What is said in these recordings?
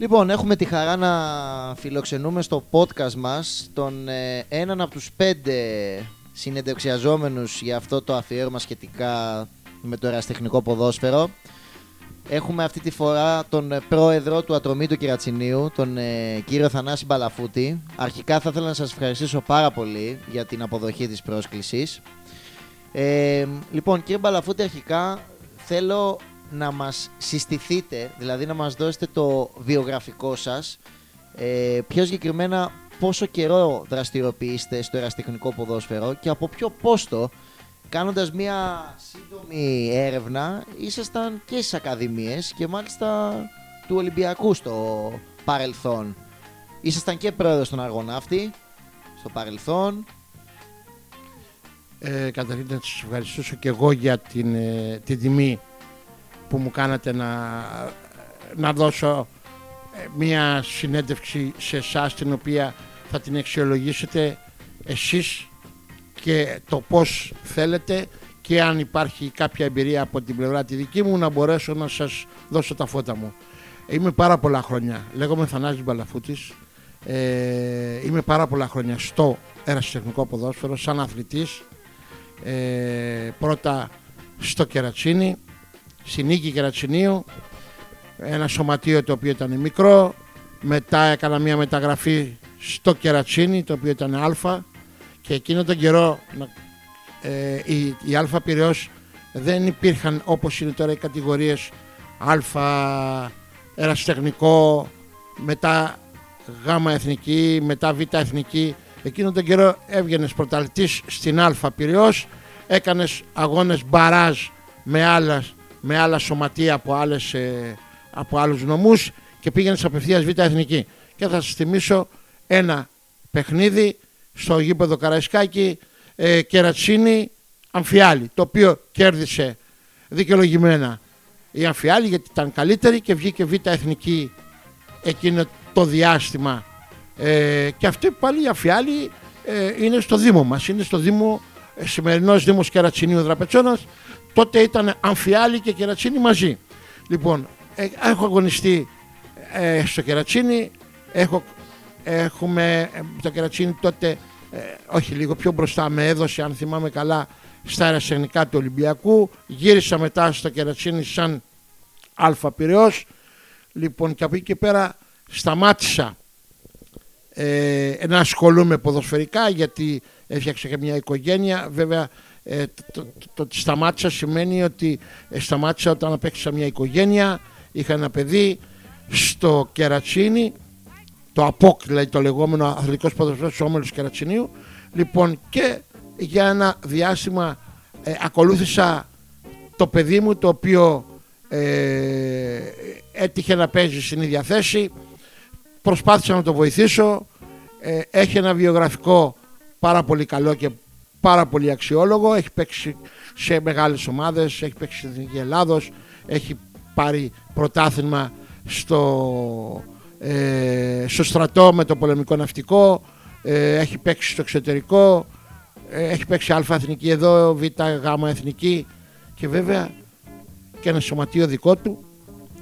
Λοιπόν, έχουμε τη χαρά να φιλοξενούμε στο podcast μας τον ε, έναν από τους πέντε συνεντευξιαζόμενους για αυτό το αφιέρωμα σχετικά με το εραστεχνικό ποδόσφαιρο. Έχουμε αυτή τη φορά τον ε, πρόεδρο του Ατρομήτου Κυρατσινίου, τον ε, κύριο Θανάση Μπαλαφούτη. Αρχικά θα ήθελα να σας ευχαριστήσω πάρα πολύ για την αποδοχή της πρόσκλησης. Ε, λοιπόν, κύριε Μπαλαφούτη, αρχικά θέλω να μας συστηθείτε, δηλαδή να μας δώσετε το βιογραφικό σας, ε, πιο συγκεκριμένα πόσο καιρό δραστηριοποιείστε στο εραστεχνικό ποδόσφαιρο και από ποιο πόστο, κάνοντας μια σύντομη έρευνα, ήσασταν και στις ακαδημίες και μάλιστα του Ολυμπιακού στο παρελθόν. Ήσασταν και πρόεδρος στον Αργοναύτη, στο παρελθόν. Ε, καταρχήν να σας ευχαριστήσω και εγώ για την, ε, την τιμή που μου κάνατε να, να δώσω ε, μία συνέντευξη σε εσάς την οποία θα την αξιολογήσετε εσείς και το πώς θέλετε και αν υπάρχει κάποια εμπειρία από την πλευρά τη δική μου να μπορέσω να σας δώσω τα φώτα μου. Είμαι πάρα πολλά χρόνια, λέγομαι Θανάσης Μπαλαφούτης, ε, είμαι πάρα πολλά χρόνια στο ερασιτεχνικό ποδόσφαιρο σαν αθλητής, ε, πρώτα στο Κερατσίνι, στη Νίκη Κερατσινίου, ένα σωματείο το οποίο ήταν μικρό, μετά έκανα μια μεταγραφή στο Κερατσίνι το οποίο ήταν Α. Και εκείνο τον καιρό ε, η, η Α Πυραιός δεν υπήρχαν όπως είναι τώρα οι κατηγορίες Α ερασιτεχνικό, μετά Γ εθνική, μετά Β εθνική. Εκείνο τον καιρό έβγαινες πρωταλτής στην Α Πυραιός, έκανες αγώνες μπαράζ με άλλας με άλλα σωματεία από, άλλες, ε, από άλλους νομούς και πήγαινε απευθείας Β' Εθνική. Και θα σας θυμίσω ένα παιχνίδι στο γήπεδο Καραϊσκάκη ε, Κερατσίνη Αμφιάλη, το οποίο κέρδισε δικαιολογημένα η Αμφιάλη γιατί ήταν καλύτερη και βγήκε Β' Εθνική εκείνο το διάστημα ε, και αυτή πάλι η Αμφιάλη ε, είναι στο Δήμο μας, είναι στο Δήμο, ε, σημερινός Δήμος Κερατσινίου Δραπετσόνας τότε ήταν Αμφιάλη και Κερατσίνη μαζί. Λοιπόν, ε, έχω αγωνιστεί ε, στο Κερατσίνη, έχω, έχουμε ε, το Κερατσίνη τότε, όχι λίγο πιο μπροστά με έδωσε αν θυμάμαι καλά στα αερασενικά του Ολυμπιακού, γύρισα μετά στο Κερατσίνη σαν Αλφα Πυραιός, λοιπόν και από εκεί και πέρα σταμάτησα. Ε, να ασχολούμαι ποδοσφαιρικά γιατί έφτιαξα και μια οικογένεια, βέβαια ε, το, το, ότι σταμάτησα σημαίνει ότι ε, σταμάτησα όταν απέκτησα μια οικογένεια, είχα ένα παιδί στο Κερατσίνι, το ΑΠΟΚ, δηλαδή το λεγόμενο αθλητικός ποδοσφαίρος Όμελος Κερατσινίου. Λοιπόν και για ένα διάστημα ε, ακολούθησα το παιδί μου το οποίο ε, έτυχε να παίζει στην ίδια θέση. Προσπάθησα να το βοηθήσω. Ε, έχει ένα βιογραφικό πάρα πολύ καλό και πάρα πολύ αξιόλογο, έχει παίξει σε μεγάλες ομάδες, έχει παίξει στην Εθνική Ελλάδος, έχει πάρει πρωτάθλημα στο, ε, στο στρατό με το πολεμικό ναυτικό, ε, έχει παίξει στο εξωτερικό, ε, έχει παίξει α εθνική εδώ, β γ εθνική και βέβαια και ένα σωματείο δικό του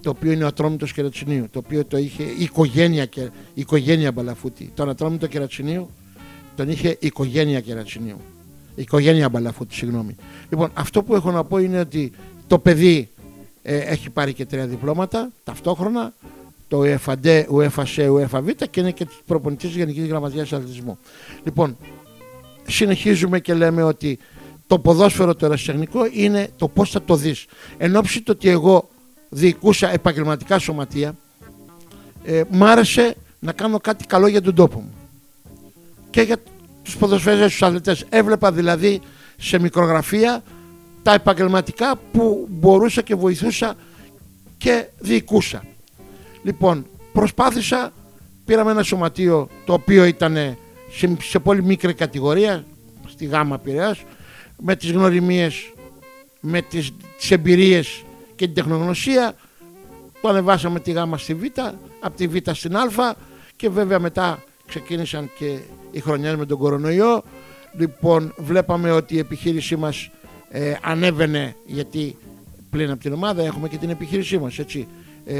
το οποίο είναι ο Ατρόμητος Κερατσινίου, το οποίο το είχε η οικογένεια, και, η οικογένεια Μπαλαφούτη. Τον Ατρόμητο Κερατσινίου τον είχε η οικογένεια Κερατσινίου Οικογένεια Μπαλαφούτη, συγγνώμη. Λοιπόν, αυτό που έχω να πω είναι ότι το παιδί ε, έχει πάρει και τρία διπλώματα ταυτόχρονα. Το UEFA UEFA C, UEFA Β και είναι και προπονητής της Γενικής Γραμματείας Αθλητισμού. Λοιπόν, συνεχίζουμε και λέμε ότι το ποδόσφαιρο το ερασιτεχνικό είναι το πώς θα το δεις. Εν ώψη το ότι εγώ διοικούσα επαγγελματικά σωματεία, ε, μ' άρεσε να κάνω κάτι καλό για τον τόπο μου και για τους ποδοσφαίρες, τους αθλητές. Έβλεπα δηλαδή σε μικρογραφία τα επαγγελματικά που μπορούσα και βοηθούσα και διοικούσα. Λοιπόν, προσπάθησα, πήραμε ένα σωματείο το οποίο ήταν σε, πολύ μικρή κατηγορία, στη Γάμα Πειραιάς, με τις γνωριμίες, με τις, τις εμπειρίες και την τεχνογνωσία, το ανεβάσαμε τη Γάμα στη Β, από τη Β στην Α και βέβαια μετά ξεκίνησαν και οι χρονιές με τον κορονοϊό. Λοιπόν, βλέπαμε ότι η επιχείρησή μας ε, ανέβαινε γιατί πλην από την ομάδα έχουμε και την επιχείρησή μας, έτσι. Ε,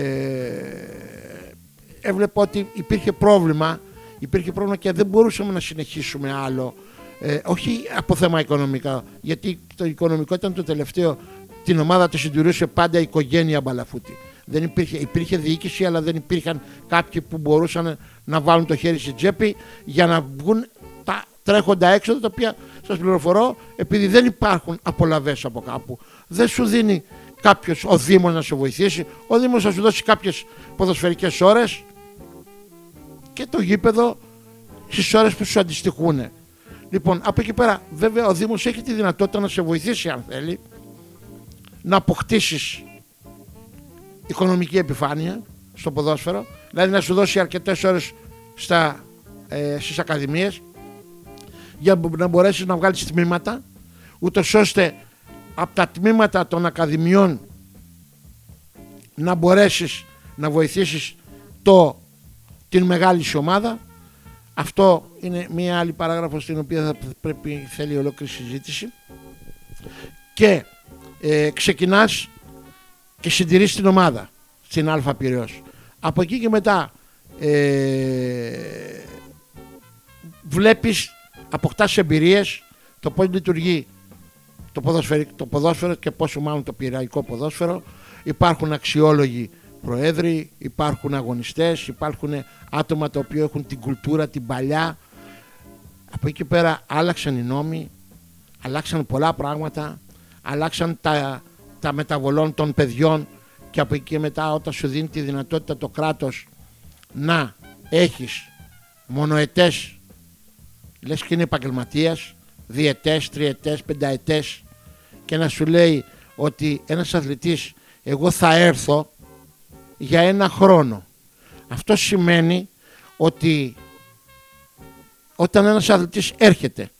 έβλεπα ότι υπήρχε πρόβλημα, υπήρχε πρόβλημα και δεν μπορούσαμε να συνεχίσουμε άλλο. Ε, όχι από θέμα οικονομικά, γιατί το οικονομικό ήταν το τελευταίο. Την ομάδα της συντηρούσε πάντα η οικογένεια Μπαλαφούτη. Δεν υπήρχε, υπήρχε διοίκηση, αλλά δεν υπήρχαν κάποιοι που μπορούσαν να βάλουν το χέρι στη τσέπη για να βγουν τα τρέχοντα έξοδα, τα οποία σας πληροφορώ, επειδή δεν υπάρχουν απολαυέ από κάπου. Δεν σου δίνει κάποιος ο Δήμος να σε βοηθήσει. Ο Δήμος θα σου δώσει κάποιες ποδοσφαιρικές ώρες και το γήπεδο στις ώρες που σου αντιστοιχούν. Λοιπόν, από εκεί πέρα, βέβαια, ο Δήμος έχει τη δυνατότητα να σε βοηθήσει, αν θέλει, να αποκτήσεις οικονομική επιφάνεια στο ποδόσφαιρο, δηλαδή να σου δώσει αρκετές ώρες ε, στις ακαδημίες για να μπορέσεις να βγάλεις τμήματα, ούτως ώστε από τα τμήματα των ακαδημιών να μπορέσεις να βοηθήσεις το, την μεγάλη σου ομάδα. Αυτό είναι μία άλλη παράγραφος στην οποία θα πρέπει θέλει ολόκληρη συζήτηση. Και ε, ξεκινάς και συντηρείς την ομάδα στην Α Πυραιός. Από εκεί και μετά ε, βλέπεις, αποκτάς εμπειρίες, το πώς λειτουργεί το, το ποδόσφαιρο και πόσο μάλλον το πειραϊκό ποδόσφαιρο. Υπάρχουν αξιόλογοι προέδροι, υπάρχουν αγωνιστές, υπάρχουν άτομα τα οποία έχουν την κουλτούρα, την παλιά. Από εκεί πέρα άλλαξαν οι νόμοι, αλλάξαν πολλά πράγματα, αλλάξαν τα, τα μεταβολών των παιδιών και από εκεί και μετά όταν σου δίνει τη δυνατότητα το κράτος να έχεις μονοετές, λες και είναι επαγγελματίας, διετές, τριετές, πενταετές και να σου λέει ότι ένας αθλητής εγώ θα έρθω για ένα χρόνο. Αυτό σημαίνει ότι όταν ένας αθλητής έρχεται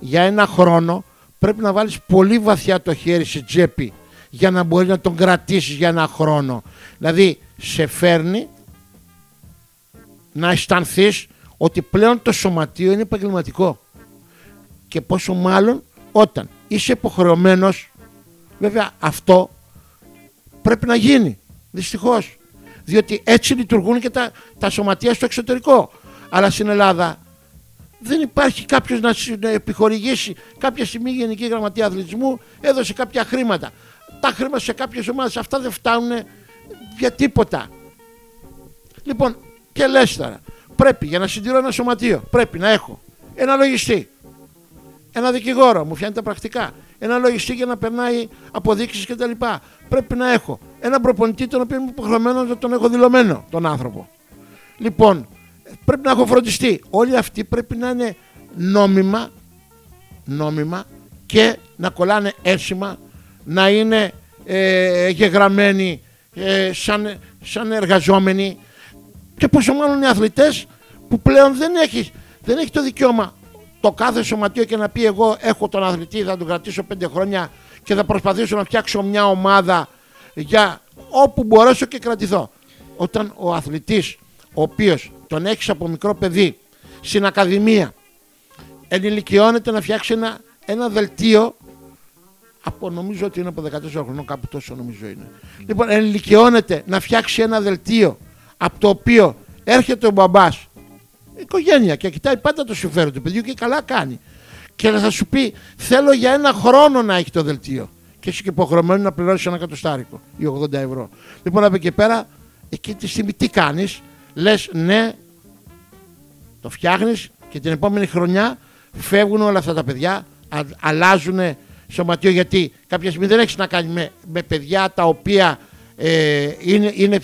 για ένα χρόνο πρέπει να βάλεις πολύ βαθιά το χέρι σε τσέπη για να μπορεί να τον κρατήσεις για ένα χρόνο. Δηλαδή σε φέρνει να αισθανθείς ότι πλέον το σωματείο είναι επαγγελματικό. Και πόσο μάλλον όταν είσαι υποχρεωμένος, βέβαια αυτό πρέπει να γίνει. Δυστυχώς. Διότι έτσι λειτουργούν και τα, τα σωματεία στο εξωτερικό. Αλλά στην Ελλάδα δεν υπάρχει κάποιος να επιχορηγήσει. Κάποια στιγμή η Γενική Γραμματεία Αθλητισμού έδωσε κάποια χρήματα. Τα χρήματα σε κάποιες ομάδες αυτά δεν φτάνουν για τίποτα. Λοιπόν, και λες τώρα, πρέπει για να συντηρώ ένα σωματείο, πρέπει να έχω ένα λογιστή, ένα δικηγόρο, μου φτιάχνει τα πρακτικά, ένα λογιστή για να περνάει αποδείξεις κτλ. Πρέπει να έχω ένα προπονητή τον οποίο είμαι υποχρεωμένος να τον έχω δηλωμένο τον άνθρωπο. Λοιπόν, πρέπει να έχω φροντιστεί. Όλοι αυτοί πρέπει να είναι νόμιμα, νόμιμα και να κολλάνε έσημα, να είναι ε, γεγραμμένοι ε, σαν, σαν εργαζόμενοι και πόσο μάλλον οι αθλητές που πλέον δεν έχει, δεν έχει το δικαίωμα το κάθε σωματείο και να πει εγώ έχω τον αθλητή, θα τον κρατήσω πέντε χρόνια και θα προσπαθήσω να φτιάξω μια ομάδα για όπου μπορέσω και κρατηθώ. Όταν ο αθλητής, ο οποίος τον έχεις από μικρό παιδί στην ακαδημία, ενηλικιώνεται να φτιάξει ένα, ένα δελτίο από νομίζω ότι είναι από 14 χρονών, κάπου τόσο νομίζω είναι. Λοιπόν, ενηλικιώνεται να φτιάξει ένα δελτίο από το οποίο έρχεται ο μπαμπάς οικογένεια και κοιτάει πάντα το συμφέρον του παιδιού και καλά κάνει. Και θα σου πει: Θέλω για ένα χρόνο να έχει το δελτίο. Και είσαι και υποχρεωμένος να πληρώσεις ένα κατοστάρικο ή 80 ευρώ. Λοιπόν, από εκεί πέρα, εκεί τη στιγμή τι κάνεις, λες ναι, το φτιάχνεις και την επόμενη χρονιά φεύγουν όλα αυτά τα παιδιά, αλλάζουν σωματείο γιατί κάποια στιγμή δεν έχεις να κάνεις με, με παιδιά τα οποία ε, είναι, είναι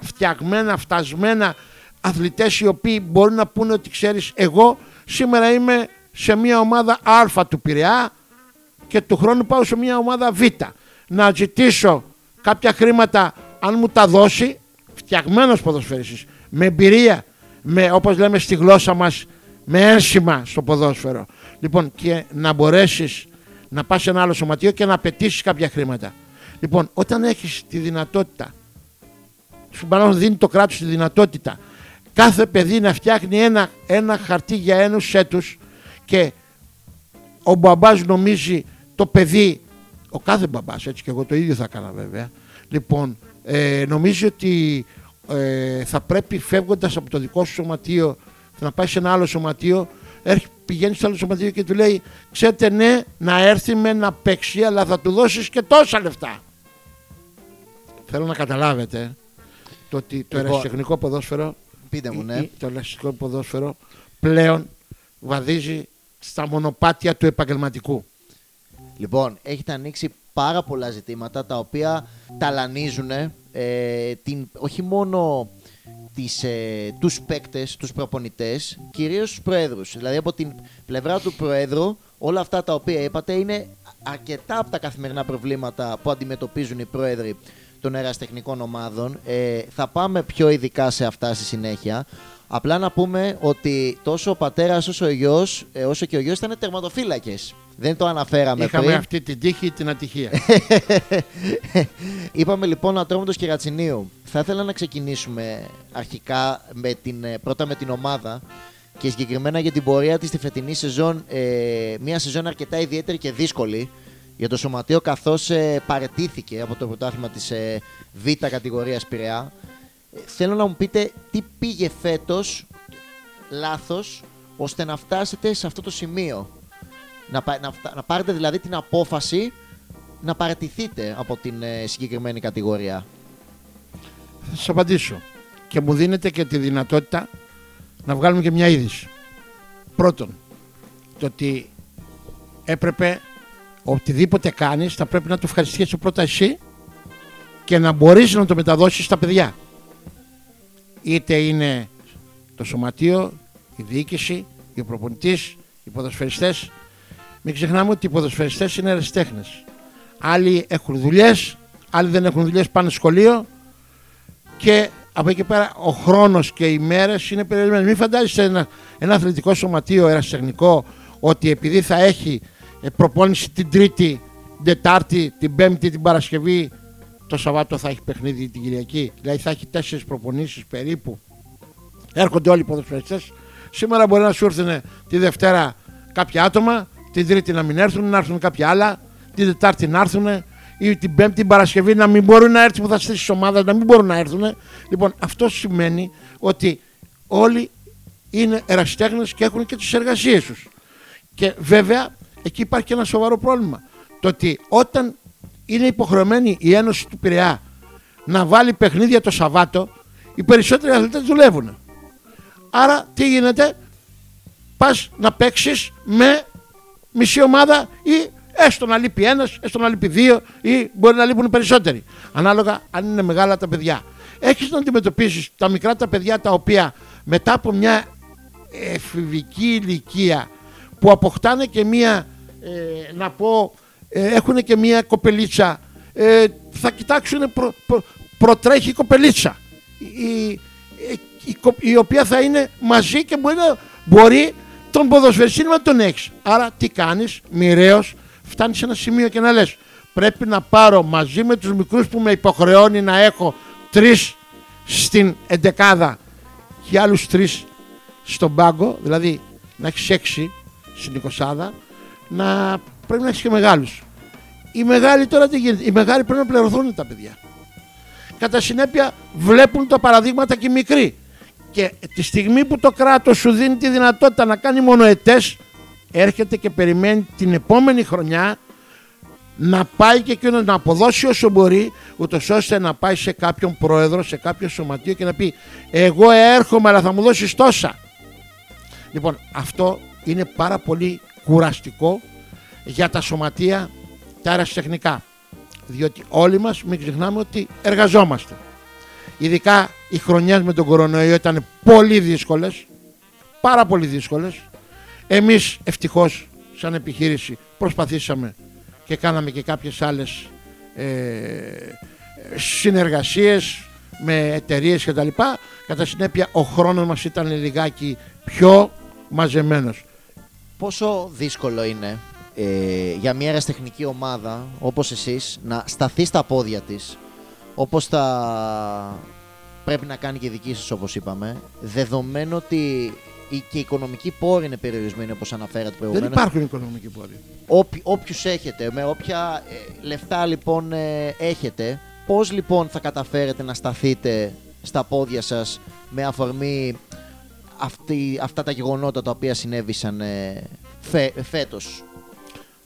φτιαγμένα, φτασμένα αθλητές οι οποίοι μπορούν να πούνε ότι ξέρεις εγώ σήμερα είμαι σε μια ομάδα Α του Πειραιά και του χρόνου πάω σε μια ομάδα Β. Να ζητήσω κάποια χρήματα αν μου τα δώσει φτιαγμένος ποδοσφαιριστής με εμπειρία, με, όπως λέμε στη γλώσσα μας με ένσημα στο ποδόσφαιρο. Λοιπόν και να μπορέσεις να πας σε ένα άλλο σωματείο και να απαιτήσει κάποια χρήματα. Λοιπόν όταν έχεις τη δυνατότητα σου δίνει το κράτος τη δυνατότητα κάθε παιδί να φτιάχνει ένα, ένα χαρτί για ένους έτους και ο μπαμπάς νομίζει το παιδί, ο κάθε μπαμπάς έτσι και εγώ το ίδιο θα έκανα βέβαια, λοιπόν ε, νομίζει ότι ε, θα πρέπει φεύγοντας από το δικό σου σωματείο να πάει σε ένα άλλο σωματείο έρχει, πηγαίνει στο άλλο σωματείο και του λέει ξέρετε ναι να έρθει με να παίξει αλλά θα του δώσεις και τόσα λεφτά θέλω να καταλάβετε το ότι το Λοιπόν, ερασιτεχνικό ποδόσφαιρο Πείτε μου, ή- ναι. ή το ερασιτεχνικό ποδόσφαιρο πλέον βαδίζει στα μονοπάτια του επαγγελματικού Λοιπόν, έχετε ανοίξει πάρα πολλά ζητήματα τα οποία ταλανίζουν ε, την, όχι μόνο τις, ε, τους παίκτες, τους προπονητές, κυρίως τους προέδρους. Δηλαδή από την πλευρά του προέδρου όλα αυτά τα οποία είπατε είναι αρκετά από τα καθημερινά προβλήματα που αντιμετωπίζουν οι πρόεδροι των εραστεχνικών ομάδων. Ε, θα πάμε πιο ειδικά σε αυτά στη συνέχεια. Απλά να πούμε ότι τόσο ο πατέρας όσο ο γιος, ε, όσο και ο γιος ήταν τερματοφύλακες. Δεν το αναφέραμε είχαμε πριν. αυτή την τύχη ή την ατυχία Είπαμε λοιπόν Ατρόμητος και Ρατσινίου. Θα ήθελα να ξεκινήσουμε αρχικά με την, ε, πρώτα με την ομάδα και συγκεκριμένα για την πορεία της στη φετινή σεζόν. Ε, μια σεζόν αρκετά ιδιαίτερη και δύσκολη για το Σωματείο καθώς ε, παρετήθηκε από το πρωτάθλημα της ε, Β κατηγορίας Πειραιά. Ε, θέλω να μου πείτε τι πήγε φέτος λάθος ώστε να φτάσετε σε αυτό το σημείο. Να, πα- να, φτα- να πάρετε δηλαδή την απόφαση να παρατηθείτε από την ε, συγκεκριμένη κατηγορία. Θα σας απαντήσω. Και μου δίνετε και τη δυνατότητα να βγάλουμε και μια είδηση. Πρώτον, το ότι έπρεπε οτιδήποτε κάνεις θα πρέπει να το ευχαριστήσεις πρώτα εσύ και να μπορείς να το μεταδώσεις στα παιδιά. Είτε είναι το σωματείο, η διοίκηση, ο προπονητής, οι ποδοσφαιριστές. Μην ξεχνάμε ότι οι ποδοσφαιριστές είναι αριστέχνες. Άλλοι έχουν δουλειές, άλλοι δεν έχουν δουλειές, πάνε σχολείο και από εκεί και πέρα ο χρόνος και οι μέρες είναι περιορισμένοι. Μην φαντάζεσαι ένα, ένα αθλητικό σωματείο ερασιτεχνικό ότι επειδή θα έχει ε, προπόνηση την Τρίτη, την Τετάρτη, την Πέμπτη, την Παρασκευή, το Σαββάτο θα έχει παιχνίδι την Κυριακή. Δηλαδή θα έχει τέσσερις προπονήσεις περίπου. Έρχονται όλοι οι ποδοσφαιριστές. Σήμερα μπορεί να σου έρθουν τη Δευτέρα κάποια άτομα, την Τρίτη να μην έρθουν, να έρθουν κάποια άλλα, την Τετάρτη να έρθουν ή την Πέμπτη, την Παρασκευή να μην μπορούν να έρθουν που θα στήσεις ομάδα, να μην μπορούν να έρθουν. Λοιπόν, αυτό σημαίνει ότι όλοι είναι ερασιτέχνες και έχουν και τις εργασίες τους. Και βέβαια εκεί υπάρχει και ένα σοβαρό πρόβλημα. Το ότι όταν είναι υποχρεωμένη η Ένωση του Πειραιά να βάλει παιχνίδια το Σαββάτο, οι περισσότεροι αθλητές δουλεύουν. Άρα τι γίνεται, πας να παίξεις με μισή ομάδα ή έστω να λείπει ένας, έστω να λείπει δύο ή μπορεί να λείπουν περισσότεροι. Ανάλογα αν είναι μεγάλα τα παιδιά. Έχεις να αντιμετωπίσεις τα μικρά τα παιδιά τα οποία μετά από μια εφηβική ηλικία που αποκτάνε και μία, ε, να πω, ε, έχουν και μία κοπελίτσα, ε, θα κοιτάξουν προ, προ- προτρέχει η κοπελίτσα, η, η, η κο- η οποία θα είναι μαζί και μπορεί, να, μπορεί τον ποδοσφαιριστή να τον έχεις. Άρα τι κάνεις, μοιραίος, φτάνεις σε ένα σημείο και να λες πρέπει να πάρω μαζί με τους μικρούς που με υποχρεώνει να έχω τρεις στην εντεκάδα και άλλους τρεις στον πάγκο, δηλαδή να έχεις έξι στην εικοσάδα, να πρέπει να έχεις και μεγάλους. Οι μεγάλοι τώρα τι γίνεται, οι μεγάλοι πρέπει να πληρωθούν τα παιδιά. Κατά συνέπεια βλέπουν τα παραδείγματα και οι μικροί. Και τη στιγμή που το κράτος σου δίνει τη δυνατότητα να κάνει μονοετές, έρχεται και περιμένει την επόμενη χρονιά να πάει και εκείνος να αποδώσει όσο μπορεί, ούτως ώστε να πάει σε κάποιον πρόεδρο, σε κάποιο σωματείο και να πει εγώ έρχομαι αλλά θα μου δώσεις τόσα. Λοιπόν, αυτό είναι πάρα πολύ κουραστικό για τα σωματεία τα αεραστεχνικά. Διότι όλοι μας μην ξεχνάμε ότι εργαζόμαστε. Ειδικά οι χρονιές με τον κορονοϊό ήταν πολύ δύσκολες, πάρα πολύ δύσκολες. Εμείς ευτυχώς σαν επιχείρηση προσπαθήσαμε και κάναμε και κάποιες άλλες ε, συνεργασίες με εταιρείες και τα λοιπά. Κατά συνέπεια ο χρόνος μας ήταν λιγάκι πιο μαζεμένος. Πόσο δύσκολο είναι ε, για μια αεραστεχνική ομάδα όπως εσείς να σταθεί στα πόδια της όπως θα πρέπει να κάνει και η δική σας όπως είπαμε δεδομένου ότι η, και οι οικονομικοί πόροι είναι περιορισμένοι όπως αναφέρατε Δεν προηγουμένως υπάρχουν οικονομικοί πόροι. Όποι, όποιους έχετε, με όποια ε, λεφτά λοιπόν ε, έχετε, πώς λοιπόν θα καταφέρετε να σταθείτε στα πόδια σας με αφορμή αυτή, αυτά τα γεγονότα τα οποία συνέβησαν ε, φε, φέτος;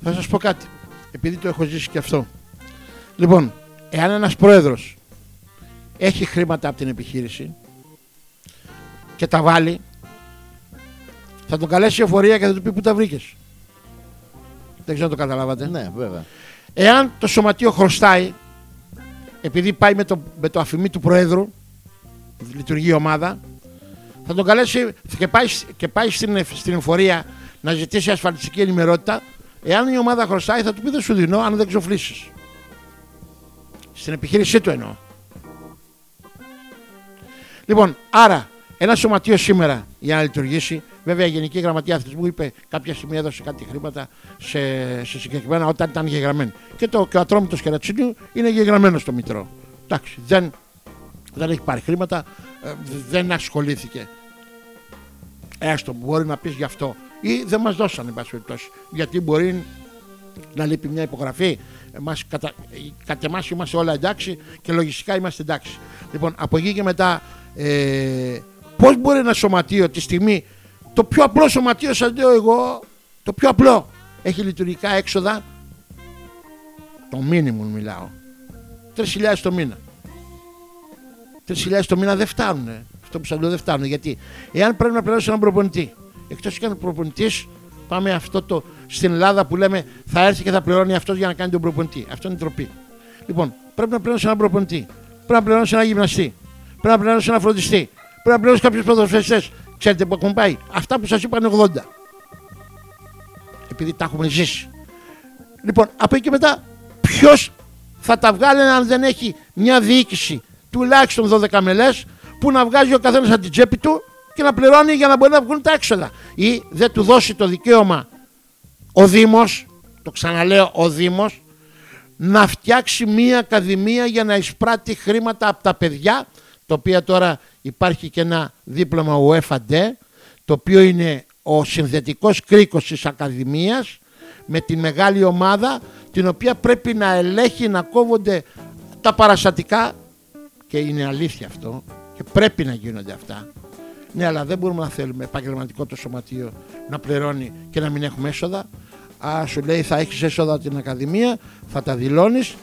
Θα σας πω κάτι, επειδή το έχω ζήσει και αυτό. Λοιπόν, εάν ένας πρόεδρος έχει χρήματα από την επιχείρηση και τα βάλει, θα τον καλέσει η εφορία και θα του πει που τα βρήκες. Δεν ξέρω αν το καταλάβατε. Ναι, βέβαια. Εάν το σωματείο χρωστάει, επειδή πάει με το, με το αφημί του Προέδρου, λειτουργεί η ομάδα, θα τον καλέσει και πάει, και πάει στην, στην εφορία να ζητήσει ασφαλιστική ενημερότητα. Εάν η ομάδα χρωστάει, θα του πει δεν σου δίνω αν δεν ξοφλήσεις. Στην επιχείρησή του εννοώ. Λοιπόν, άρα ένα σωματείο σήμερα για να λειτουργήσει, βέβαια η Γενική Γραμματεία Αθλητισμού είπε κάποια στιγμή έδωσε κάτι χρήματα σε, σε συγκεκριμένα όταν ήταν γεγραμμένοι. Και, το, και ο ατρόμητος κερατσίνιου είναι γεγραμμένο στο Μητρό. Εντάξει, δεν, δεν έχει πάρει χρήματα, ε, δεν ασχολήθηκε. Έστω, μπορεί να πεις γι' αυτό. Ή δεν μας δώσανε, εν πάση περιπτώσει. Γιατί μπορεί να λείπει μια υπογραφή. Εμάς, κατα, κατ' εμάς είμαστε όλα εντάξει και λογιστικά είμαστε εντάξει. Λοιπόν, από εκεί και μετά, ε, πώς μπορεί ένα σωματείο τη στιγμή, το πιο απλό σωματείο σας λέω εγώ, το πιο απλό, έχει λειτουργικά έξοδα, το μίνιμουμ μιλάω, 3.000 το μήνα. 3.000 το μήνα δεν φτάνουν. Αυτό που σας λέω δεν φτάνουν. Γιατί εάν πρέπει να πληρώσει έναν προπονητή, εκτός και αν προπονητής, πάμε αυτό το στην Ελλάδα που λέμε θα έρθει και θα πληρώνει αυτός για να κάνει τον προπονητή. Αυτό είναι τροπή. Λοιπόν, πρέπει να πληρώσει έναν προπονητή, πρέπει να πληρώσει ένα γυμναστή, πρέπει να πληρώσει ένα φροντιστή, πρέπει να πληρώσει κάποιους ποδοσφαιριστές. Ξέρετε που έχουν πάει; Αυτά που σας είπαν 80. Επειδή τα έχουμε ζήσει. Λοιπόν, από εκεί και μετά, ποιος θα τα βγάλει αν δεν έχει μια διοίκηση τουλάχιστον 12 μελές που να βγάζει ο καθένας από την τσέπη του και να πληρώνει για να μπορεί να βγουν τα έξοδα. Ή δεν του δώσει το δικαίωμα ο Δήμος, το ξαναλέω ο Δήμος, να φτιάξει μία ακαδημία για να εισπράττει χρήματα από τα παιδιά, το οποίο τώρα υπάρχει και ένα δίπλωμα UFAD, το οποίο είναι ο συνθετικός κρίκος της Ακαδημίας, με τη μεγάλη ομάδα, την οποία πρέπει να ελέγχει να κόβονται τα παραστατικά και είναι αλήθεια αυτό και πρέπει να γίνονται αυτά. Ναι, αλλά δεν μπορούμε να θέλουμε επαγγελματικό το σωματείο να πληρώνει και να μην έχουμε έσοδα. Α, σου λέει θα έχεις έσοδα την Ακαδημία, θα τα δηλώνεις.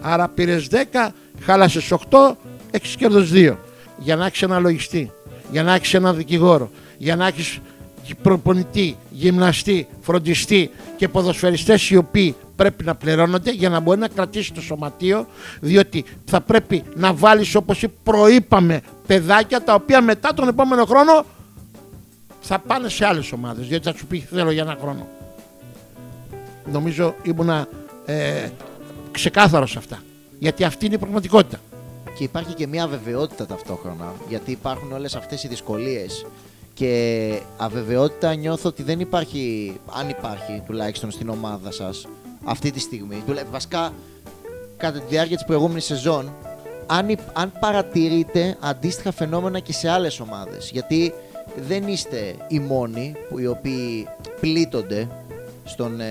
Άρα πήρες 10, χάλασες 8, έχεις κέρδος 2. Για να έχεις ένα λογιστή, για να έχεις ένα δικηγόρο, για να έχεις προπονητή, γυμναστή, φροντιστή και ποδοσφαιριστές οι οποίοι πρέπει να πληρώνονται για να μπορεί να κρατήσει το σωματείο διότι θα πρέπει να βάλεις όπως προείπαμε παιδάκια τα οποία μετά τον επόμενο χρόνο θα πάνε σε άλλες ομάδες διότι θα σου πει θέλω για ένα χρόνο. Νομίζω ήμουνα ε, ξεκάθαρος σε αυτά γιατί αυτή είναι η πραγματικότητα. Και υπάρχει και μια αβεβαιότητα ταυτόχρονα γιατί υπάρχουν όλες αυτές οι δυσκολίες και αβεβαιότητα νιώθω ότι δεν υπάρχει, αν υπάρχει τουλάχιστον στην ομάδα σας αυτή τη στιγμή. Βασικά, κατά τη διάρκεια της προηγούμενης σεζόν, αν, αν παρατηρείτε αντίστοιχα φαινόμενα και σε άλλες ομάδες. Γιατί δεν είστε οι μόνοι που οι οποίοι πλήττονται στον ε,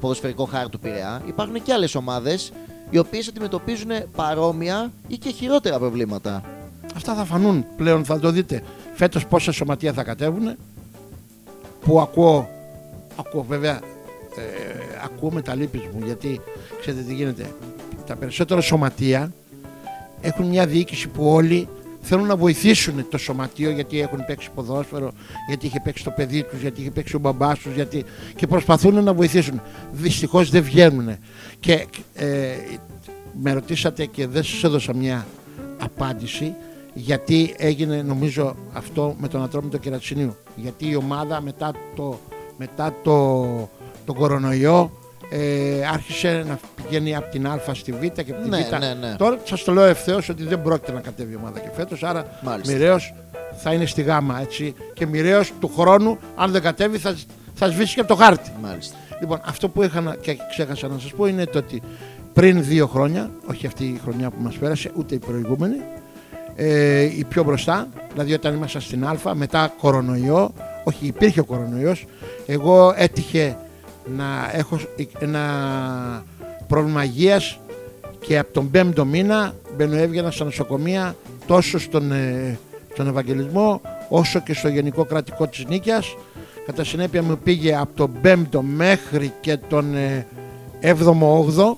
ποδοσφαιρικό χάρτη του Πειραιά. Υπάρχουν και άλλες ομάδες οι οποίες αντιμετωπίζουν παρόμοια ή και χειρότερα προβλήματα. Αυτά θα φανούν πλέον, θα το δείτε. Φέτος πόσα σωματεία θα κατέβουν. Που ακούω, ακούω βέβαια, ε, ακούω με τα λύπη μου γιατί ξέρετε τι γίνεται. Τα περισσότερα σωματεία έχουν μια διοίκηση που όλοι θέλουν να βοηθήσουν το σωματείο γιατί έχουν παίξει ποδόσφαιρο, γιατί είχε παίξει το παιδί τους, γιατί είχε παίξει ο μπαμπάς τους γιατί... και προσπαθούν να βοηθήσουν. Δυστυχώς δεν βγαίνουν. Και ε, με ρωτήσατε και δεν σας έδωσα μια απάντηση γιατί έγινε νομίζω αυτό με τον Ατρόμητο Κερατσινίου. Γιατί η ομάδα μετά το, μετά το, το κορονοϊό ε, άρχισε να πηγαίνει από την Α στη Β και από την Ναι, Β. ναι, ναι. Τώρα σας το λέω ευθέως ότι δεν πρόκειται να κατέβει η ομάδα και φέτος. Άρα Μάλιστα. μοιραίως θα είναι στη γάμα έτσι. Και μοιραίως του χρόνου, αν δεν κατέβει, θα, θα σβήσει και από το χάρτη. Μάλιστα. Λοιπόν, αυτό που είχα να- και ξέχασα να σας πω είναι το ότι πριν δύο χρόνια, όχι αυτή η χρονιά που μας πέρασε, ούτε η προηγούμενη, ε, η πιο μπροστά, δηλαδή όταν ήμασταν στην Α, μετά κορονοϊό, όχι υπήρχε ο κορονοϊός, εγώ έτυχε να έχω ένα πρόβλημα υγείας και από τον πέμπτο μήνα μπαίνω έβγαινα στα νοσοκομεία τόσο στον, ε, στον Ευαγγελισμό όσο και στο Γενικό Κρατικό της Νίκαιας. Κατά συνέπεια μου πήγε από τον 5ο μέχρι και τον ε, 7ο-8ο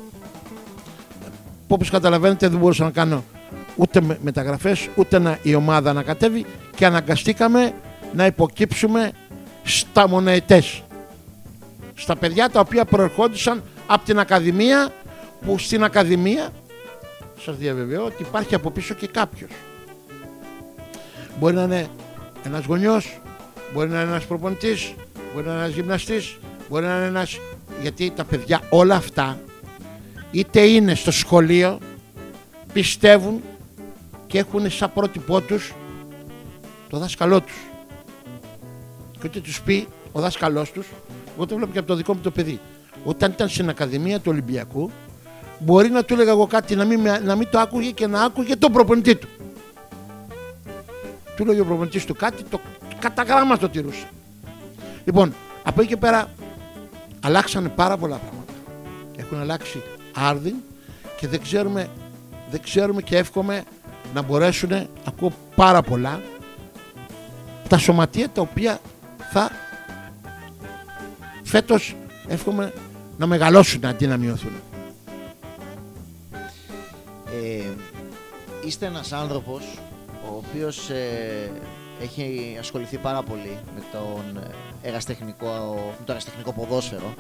που όπως καταλαβαίνετε δεν μπορούσα να κάνω ούτε με- μεταγραφές ούτε να, η ομάδα να κατέβει και αναγκαστήκαμε να υποκύψουμε στα μονοετές στα παιδιά τα οποία προερχόντουσαν από την Ακαδημία που στην Ακαδημία σας διαβεβαιώ ότι υπάρχει από πίσω και κάποιος. Μπορεί να είναι ένας γονιός μπορεί να είναι ένας προπονητής μπορεί να είναι ένας γυμναστής μπορεί να είναι ένας γιατί τα παιδιά όλα αυτά είτε είναι στο σχολείο πιστεύουν και έχουν σαν πρότυπό τους το δάσκαλό τους. Και ό,τι τους πει ο δάσκαλός τους εγώ το βλέπω και από το δικό μου το παιδί. Όταν ήταν στην Ακαδημία του Ολυμπιακού μπορεί να του έλεγα εγώ κάτι να μην, με- να μην το άκουγε και να άκουγε τον προπονητή του. Του λέγει ο προπονητής του κάτι το κατά γράμμα το τηρούσε. Λοιπόν από εκεί και πέρα αλλάξανε πάρα πολλά πράγματα. Έχουν αλλάξει άρδιν και δεν ξέρουμε, δεν ξέρουμε και εύχομαι να μπορέσουν, ακούω πάρα πολλά, τα σωματεία τα οποία θα φέτος εύχομαι να μεγαλώσουν αντί να μειωθούν. Ε, είστε ένας άνθρωπος ο οποίος ε, έχει ασχοληθεί πάρα πολύ με τον ε, εραστεχνικό, με το εραστεχνικό ποδόσφαιρο.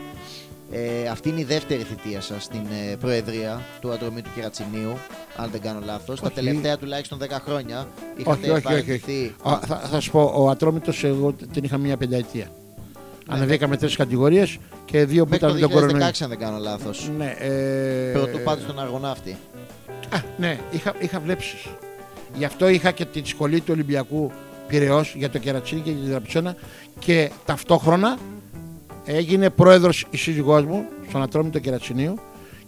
Ε, αυτή είναι η δεύτερη θητεία σας στην ε, Προεδρία του Ατρομήτου Κερατσινίου, αν δεν κάνω λάθος. Τα Όχι. τελευταία τουλάχιστον 10 χρόνια Όχι, είχατε όχι, όχι, όχι. παραιτηθεί. Α, θα, θα σου πω, ο Ατρόμητος εγώ την είχα μία πενταετία. Ανεβήκαμε τρεις κατηγορίες και δύο που Μέχρι ήταν με το τον 2016 κορονοϊό. αν δεν κάνω λάθος. Ναι, ε, Πρωτού πάντως τον Αργοναύτη. Α, ναι, είχα, είχα βλέψεις. Γι' αυτό είχα και τη σχολή του Ολυμπιακού Πυραιός για το κερατσίνι και την Δραψόνα και ταυτόχρονα έγινε πρόεδρος η σύζυγός μου στον Ατρόμητο Κερατσινίου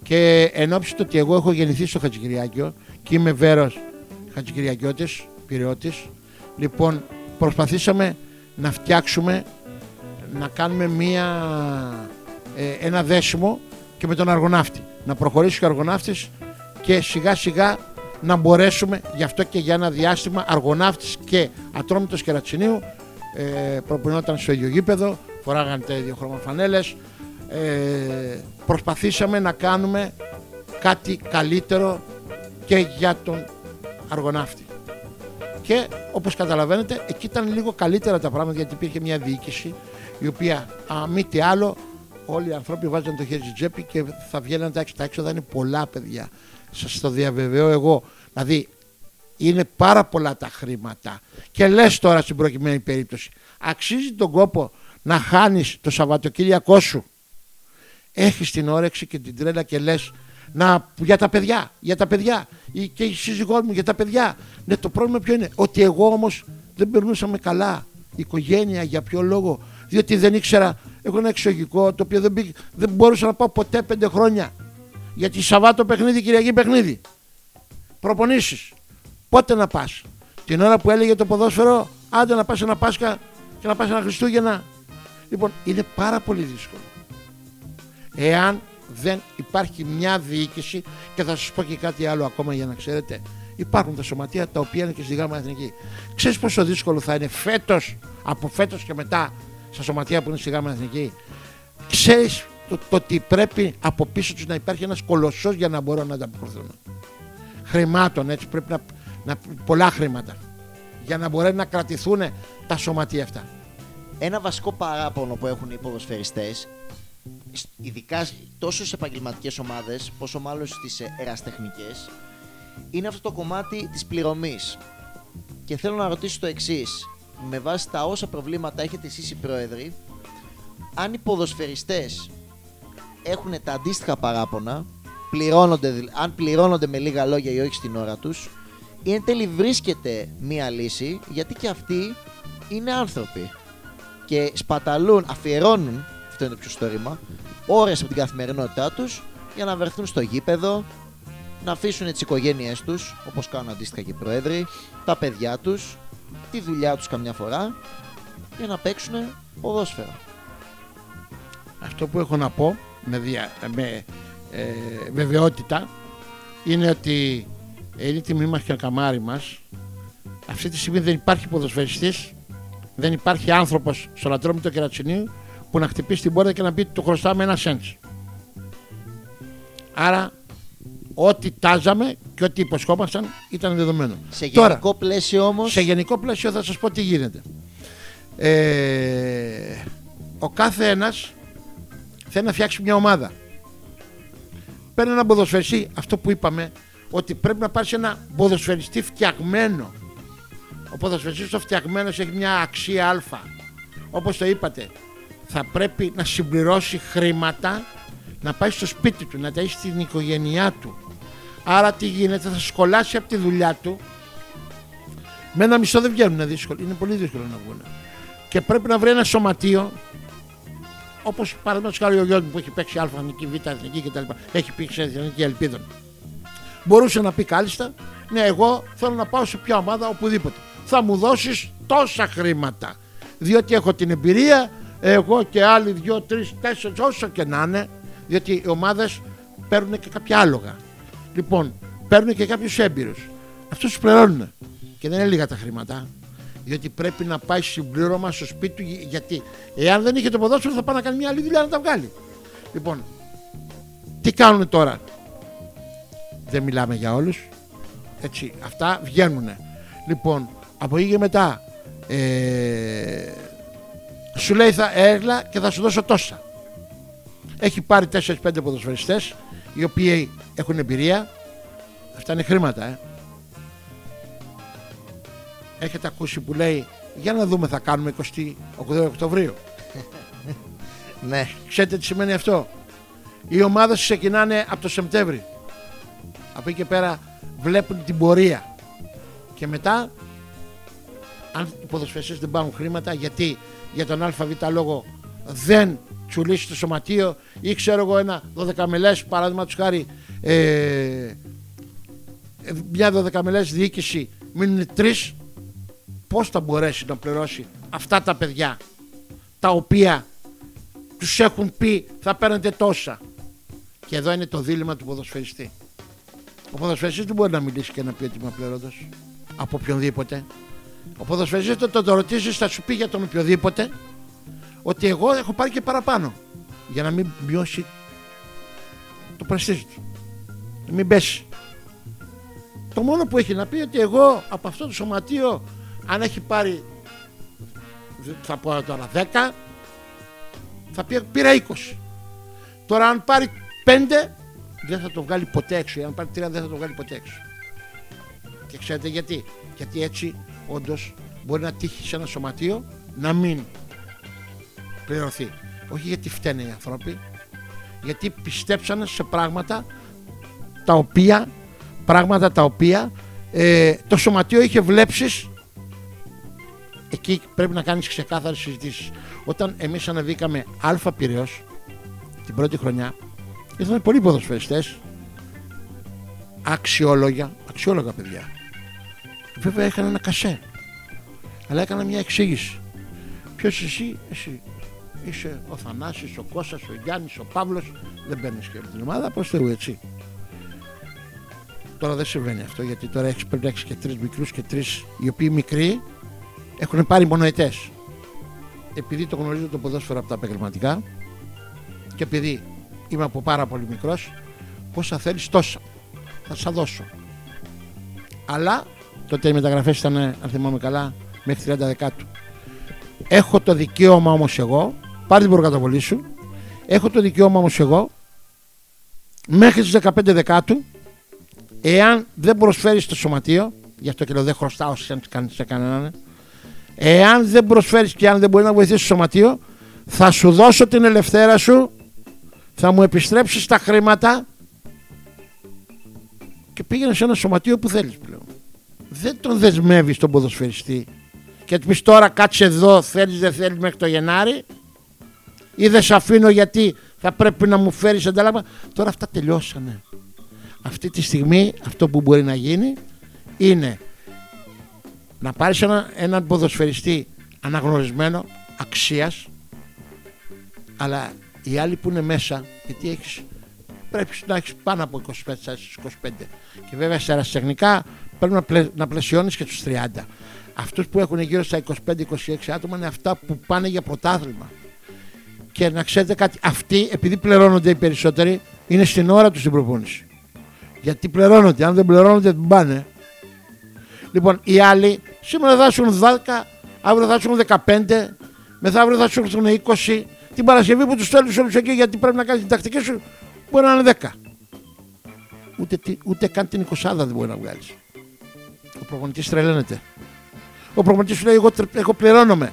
και εν ώψη του ότι εγώ έχω γεννηθεί στο Χατζικυριάκιο και είμαι βέρος Χατζικυριακιώτης, Πυραιώτης λοιπόν προσπαθήσαμε να φτιάξουμε να κάνουμε μία, ε, ένα δέσιμο και με τον Αργοναύτη. Να προχωρήσει και ο Αργοναύτης και σιγά σιγά να μπορέσουμε γι' αυτό και για ένα διάστημα Αργοναύτης και Ατρόμητος Κερατσινίου ε, προπονιόταν στο ίδιο γήπεδο φοράγανε τα ίδια χρωμαφανέλες ε, προσπαθήσαμε να κάνουμε κάτι καλύτερο και για τον Αργοναύτη. Και όπως καταλαβαίνετε εκεί ήταν λίγο καλύτερα τα πράγματα γιατί υπήρχε μια διοίκηση η οποία α, μη τι άλλο όλοι οι άνθρωποι βάζαν το χέρι στην τσέπη και θα βγαίναν τα έξω. Τα έξοδα είναι πολλά παιδιά. Σας το διαβεβαιώ εγώ. Δηλαδή είναι πάρα πολλά τα χρήματα. Και λες τώρα στην προκειμένη περίπτωση αξίζει τον κόπο να χάνεις το Σαββατοκύριακό σου; Έχεις την όρεξη και την τρέλα και λες να, για τα παιδιά, για τα παιδιά ή και η σύζυγός μου για τα παιδιά. Ναι το πρόβλημα ποιο είναι, ότι εγώ όμως δεν περνούσαμε καλά. Η οικογένεια για ποιο λόγο, διότι δεν ήξερα, έχω ένα εξωγικό το οποίο δεν, μπή- δεν μπορούσα να πάω ποτέ πέντε χρόνια. Γιατί Σαββάτο παιχνίδι, Κυριακή παιχνίδι. Προπονήσεις. Πότε να πας. Την ώρα που έλεγε το ποδόσφαιρο, άντε να πας ένα Πάσχα και να πας ένα Χριστούγεννα. Λοιπόν, είναι πάρα πολύ δύσκολο. Εάν δεν υπάρχει μια διοίκηση και θα σας πω και κάτι άλλο ακόμα για να ξέρετε. Υπάρχουν τα σωματεία τα οποία είναι και στη ΓΑΜΑ Εθνική. Ξέρεις πόσο δύσκολο θα είναι φέτος, από φέτος και μετά, στα σωματεία που είναι στη ΓΑΜΑ Εθνική. Ξέρεις το, το ότι πρέπει από πίσω τους να υπάρχει ένας κολοσσός για να μπορούν να ανταποκριθούν. Χρημάτων έτσι πρέπει να, να πολλά χρήματα για να μπορέσουν να κρατηθούν τα σωματεία αυτά. Ένα βασικό παράπονο που έχουν οι ποδοσφαιριστές, σ- ειδικά σ- τόσο σε επαγγελματικές ομάδες, πόσο μάλλον στις ε, εραστεχνικές, είναι αυτό το κομμάτι της πληρωμής. Και θέλω να ρωτήσω το εξής, με βάση τα όσα προβλήματα έχετε εσείς οι πρόεδροι, αν οι ποδοσφαιριστές έχουν τα αντίστοιχα παράπονα, πληρώνονται, δηλ- αν πληρώνονται με λίγα λόγια ή όχι στην ώρα τους, ή εν τέλει βρίσκεται μία λύση, γιατί και αυτοί είναι άνθρωποι. Και σπαταλούν, αφιερώνουν, αυτό είναι το πιο σωστό ρήμα, ώρες από την καθημερινότητά τους για να βρεθούν στο γήπεδο, να αφήσουν τις οικογένειές τους, όπως κάνουν αντίστοιχα και οι πρόεδροι, τα παιδιά τους, τη δουλειά τους καμιά φορά, για να παίξουν ποδόσφαιρο. Αυτό που έχω να πω με, δια, με ε, βεβαιότητα είναι ότι είναι η τιμή μας και ο καμάρι μας. Αυτή τη στιγμή δεν υπάρχει ποδοσφαιριστής, δεν υπάρχει άνθρωπος στο λατρόμητο κερατσινίου που να χτυπήσει την πόρτα και να πει ότι το χρωστάμε ένα σέντς. Άρα ό,τι τάζαμε και ό,τι υποσχόμασταν ήταν δεδομένο. Σε γενικό Τώρα, πλαίσιο όμω. σε γενικό πλαίσιο θα σας πω τι γίνεται. Ε, ο κάθε ένας θέλει να φτιάξει μια ομάδα. Παίρνει ένα ποδοσφαιριστή, αυτό που είπαμε, ότι πρέπει να πάρεις ένα ποδοσφαιριστή φτιαγμένο. Ο ποδοσφαιριστής ο φτιαγμένος έχει μια αξία α. Όπως το είπατε, θα πρέπει να συμπληρώσει χρήματα, να πάει στο σπίτι του, να ταΐσει την οικογένειά του. Άρα τι γίνεται, θα σκολάσει από τη δουλειά του. Με ένα μισθό δεν βγαίνουν, είναι δύσκολο. Είναι πολύ δύσκολο να βγουν. Και πρέπει να βρει ένα σωματείο, όπως παραδείγματος χάρη ο γιος μου που έχει παίξει Α, εθνική, Β, εθνική κτλ. Έχει πει σε εθνική ελπίδων. Μπορούσε να πει κάλλιστα, ναι, εγώ θέλω να πάω σε ποια ομάδα, οπουδήποτε. Θα μου δώσεις τόσα χρήματα. Διότι έχω την εμπειρία, εγώ και άλλοι δύο, τρεις, τέσσερις, όσο και να είναι. Διότι οι ομάδες παίρνουν και κάποια άλογα. Λοιπόν, παίρνουν και κάποιους έμπειρους. Αυτούς τους πληρώνουν. Και δεν είναι λίγα τα χρήματα. Διότι πρέπει να πάει συμπλήρωμα στο σπίτι του. Γιατί εάν δεν είχε το ποδόσφαιρο, θα πάει να κάνει μια άλλη δουλειά να τα βγάλει. Λοιπόν, τι κάνουν τώρα; Δεν μιλάμε για όλους. Έτσι, αυτά βγαίνουν. Λοιπόν, από εκεί και μετά. Ε, σου λέει θα έλα και θα σου δώσω τόσα. Έχει πάρει 4-5 ποδοσφαιριστές οι οποίοι έχουν εμπειρία. Αυτά είναι χρήματα, ε. Έχετε ακούσει που λέει για να δούμε θα κάνουμε 28 Οκτωβρίου. Ναι. Ξέρετε τι σημαίνει αυτό; Οι ομάδες ξεκινάνε από το Σεπτέμβρη. Από εκεί και πέρα βλέπουν την πορεία. Και μετά, αν οι ποδοσφαιριστές δεν πάρουν χρήματα, γιατί για τον ΑΒ λόγο δεν τσουλήσει το σωματείο ή ξέρω εγώ ένα 12 μελές παράδειγμα χάρη ε, μια 12 μελές διοίκηση μείνουν τρεις πώς θα μπορέσει να πληρώσει αυτά τα παιδιά τα οποία τους έχουν πει θα παίρνετε τόσα. Και εδώ είναι το δίλημα του ποδοσφαιριστή. Ο ποδοσφαιριστής δεν μπορεί να μιλήσει και να πει ότι είμαι απλήρωτος από οποιονδήποτε. Ο ποδοσφαιριστής το, το, το ρωτήσεις θα σου πει για τον οποιοδήποτε ότι εγώ έχω πάρει και παραπάνω για να μην μειώσει το πρεστίζ του να μην πέσει. Το μόνο που έχει να πει ότι εγώ από αυτό το σωματείο αν έχει πάρει θα πω τώρα 10 θα πει πήρα 20 τώρα αν πάρει 5 δεν θα το βγάλει ποτέ έξω. Αν πάρει 3 δεν θα το βγάλει ποτέ έξω. Και ξέρετε γιατί; Γιατί έτσι όντως μπορεί να τύχει σε ένα σωματείο να μην πληρωθεί όχι γιατί φταίνε οι άνθρωποι γιατί πιστέψανε σε πράγματα τα οποία πράγματα τα οποία ε, το σωματείο είχε βλέψεις. Εκεί πρέπει να κάνεις ξεκάθαρες συζητήσεις. Όταν εμείς ανεβήκαμε αλφα Πυραιός την πρώτη χρονιά ήταν πολλοί ποδοσφαιριστές αξιόλογα αξιόλογα παιδιά. Βέβαια έκανα ένα κασέ αλλά έκανα μια εξήγηση. Ποιος εσύ εσύ είσαι ο Θανάσης, ο Κώστας, ο Γιάννης, ο Παύλος δεν παίρνεις και όλη την ομάδα προς Θεού έτσι Τώρα δεν συμβαίνει αυτό γιατί τώρα έχεις, πρέπει να έχεις και τρεις μικρούς και τρεις οι οποίοι μικροί έχουν πάρει μονοετές. Επειδή το γνωρίζω το ποδόσφαιρο από τα επαγγελματικά και επειδή είμαι από πάρα πολύ μικρός, πόσα θέλεις τόσα. Θα σας δώσω. Αλλά τότε οι μεταγραφές ήταν, αν θυμάμαι καλά, μέχρι 30 δεκάτου. Έχω το δικαίωμα όμως εγώ, πάρει την προκαταβολή σου, έχω το δικαίωμα όμως εγώ μέχρι τις 15 δεκάτου εάν δεν προσφέρεις στο σωματείο, γι' αυτό και λέω δεν χρωστάω σε κανέναν, εάν δεν προσφέρεις και αν δεν μπορεί να βοηθήσεις το σωματείο, θα σου δώσω την ελευθέρα σου, θα μου επιστρέψεις τα χρήματα και πήγαινες σε ένα σωματείο που θέλεις πλέον. Δεν τον δεσμεύεις τον ποδοσφαιριστή και του πεις τώρα κάτσε εδώ, θέλεις δεν θέλεις μέχρι το Γενάρη ή δεν σε αφήνω γιατί θα πρέπει να μου φέρεις αντάλλαγμα. Τώρα αυτά τελειώσανε αυτή τη στιγμή αυτό που μπορεί να γίνει είναι να πάρεις ένα, έναν ποδοσφαιριστή αναγνωρισμένο αξίας αλλά οι άλλοι που είναι μέσα γιατί έχεις πρέπει να έχεις πάνω από 25, 25. Και βέβαια σε αεραστεχνικά πρέπει να, πλε, να πλαισιώνεις και τους 30. Αυτούς που έχουν γύρω στα 25-26 άτομα είναι αυτά που πάνε για πρωτάθλημα. Και να ξέρετε κάτι, αυτοί επειδή πληρώνονται οι περισσότεροι είναι στην ώρα τους στην προπόνηση. Γιατί πληρώνονται, αν δεν πληρώνονται δεν πάνε. Λοιπόν, οι άλλοι σήμερα θα έχουν 10, αύριο θα έχουν 15, μεθαύριο θα σου έρθουν 20. Την Παρασκευή που τους στέλνεις όλους εκεί γιατί πρέπει να κάνεις την τακτική σου, μπορεί να είναι 10. Ούτε, ούτε καν την 20 δεν μπορεί να βγάλεις. Ο προπονητής τρελαίνεται. Ο προπονητή σου λέει: Εγώ, εγώ πληρώνομαι.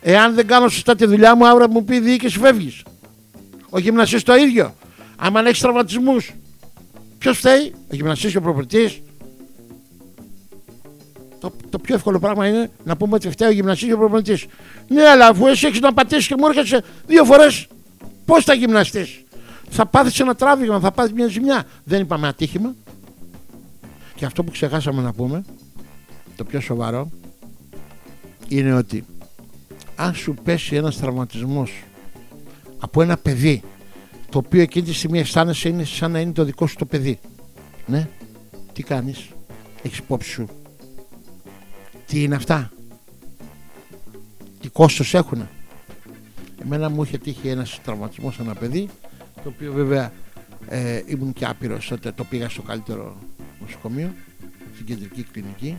Εάν δεν κάνω σωστά τη δουλειά μου, αύριο μου πει η διοίκηση φεύγεις. Ο γυμναστής το ίδιο. Αν έχεις τραυματισμούς, ποιος φταίει, ο γυμναστής και ο προπονητής. Το, το πιο εύκολο πράγμα είναι να πούμε ότι φταίει ο γυμναστής και ο προπονητής. Ναι, αλλά αφού εσύ έχεις να πατήσεις και μου έρχεσαι δύο φορές, πώς θα γυμναστείς; Θα πάθεις ένα τράβηγμα, θα πάθεις μια ζημιά. Δεν είπαμε ατύχημα. Και αυτό που ξεχάσαμε να πούμε, το πιο σοβαρό, είναι ότι αν σου πέσει ένας τραυματισμός από ένα παιδί το οποίο εκείνη τη στιγμή αισθάνεσαι είναι σαν να είναι το δικό σου το παιδί ναι, τι κάνεις έχεις υπόψη σου. Τι είναι αυτά; Τι κόστος έχουν εμένα μου είχε τύχει ένας τραυματισμός ένα παιδί το οποίο βέβαια ε, ήμουν και άπειρος τότε το πήγα στο καλύτερο νοσοκομείο στην κεντρική κλινική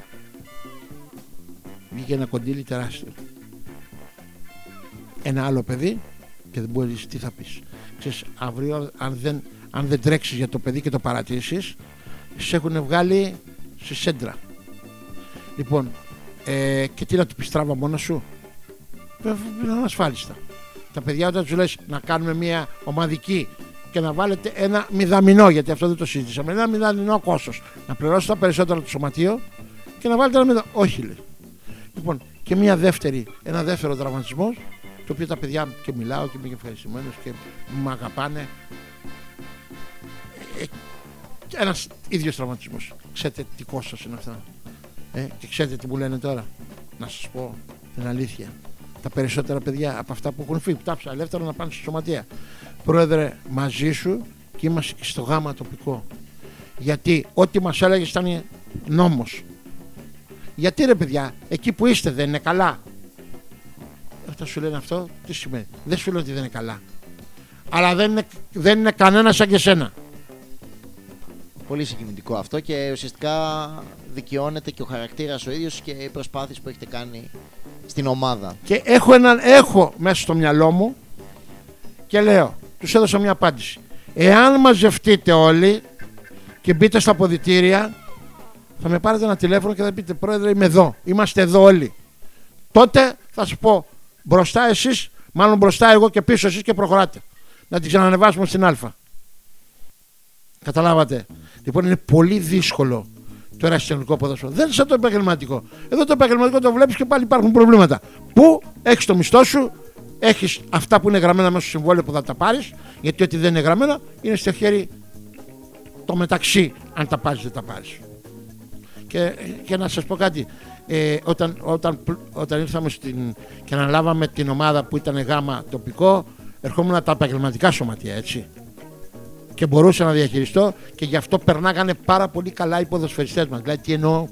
βγήκε ένα κοντήλι τεράστιο ένα άλλο παιδί και δεν μπορείς τι θα πεις Ξέρεις, αύριο αν δεν, αν δεν τρέξεις για το παιδί και το παρατήσεις σε έχουν βγάλει σε σέντρα λοιπόν ε, και τι να του πεις τράβα μόνος σου; Είναι ανασφάλιστα τα παιδιά όταν τους λες να κάνουμε μια ομαδική και να βάλετε ένα μηδαμινό, γιατί αυτό δεν το συζήτησαμε, ένα μηδαμινό κόστος. Να πληρώσετε τα περισσότερα το σωματείο και να βάλετε ένα μηδαμινό. Όχι, λέει. Λοιπόν, και μια δεύτερη, ένα δεύτερο τραυματισμός, το οποίο τα παιδιά και μιλάω και είμαι ευχαριστημένος και με αγαπάνε. Ε, ένας ίδιος τραυματισμός. Ξέρετε τι κόστος είναι αυτά. Ε, και ξέρετε τι μου λένε τώρα. Να σας πω την αλήθεια. Τα περισσότερα παιδιά από αυτά που έχουν φύγει, τάψα ελεύθερα να πάνε στη σωματεία. Πρόεδρε, μαζί σου και είμαστε και στο γάμα τοπικό. Γιατί ό,τι μας έλεγε ήταν νόμος. Γιατί ρε παιδιά, εκεί που είστε δεν είναι καλά; Αυτά σου λένε αυτό, τι σημαίνει; Δεν σου λέω ότι δεν είναι καλά. Αλλά δεν είναι, δεν είναι κανένα σαν και σένα. Πολύ συγκινητικό αυτό και ουσιαστικά δικαιώνεται και ο χαρακτήρας ο ίδιος και οι προσπάθειες που έχετε κάνει στην ομάδα. Και έχω, έναν, έχω μέσα στο μυαλό μου και λέω, τους έδωσα μια απάντηση. Εάν μαζευτείτε όλοι και μπείτε στα αποδητήρια θα με πάρετε ένα τηλέφωνο και θα πείτε πρόεδρε είμαι εδώ, είμαστε εδώ όλοι. Τότε θα σου πω μπροστά εσείς, μάλλον μπροστά εγώ και πίσω εσείς και προχωράτε. Να την ξανανεβάσουμε στην Α. Καταλάβατε. Λοιπόν είναι πολύ δύσκολο το ερασιτεχνικό ποδόσφαιρο. Δεν είναι σαν το επαγγελματικό. Εδώ το επαγγελματικό το βλέπεις και πάλι υπάρχουν προβλήματα. Πού έχεις το μισθό σου, έχεις αυτά που είναι γραμμένα μέσα στο συμβόλαιο που θα τα πάρεις, γιατί ό,τι δεν είναι γραμμένα είναι στο χέρι το μεταξύ, αν τα πάρεις δεν τα πάρεις. Και, και να σας πω κάτι, ε, όταν, όταν, όταν ήρθαμε στην, και αναλάβαμε την ομάδα που ήταν γάμα τοπικό, ερχόμουν τα επαγγελματικά σωματεία, έτσι. Και μπορούσα να διαχειριστώ και γι' αυτό περνάγανε πάρα πολύ καλά οι ποδοσφαιριστές μας. Δηλαδή, τι εννοώ,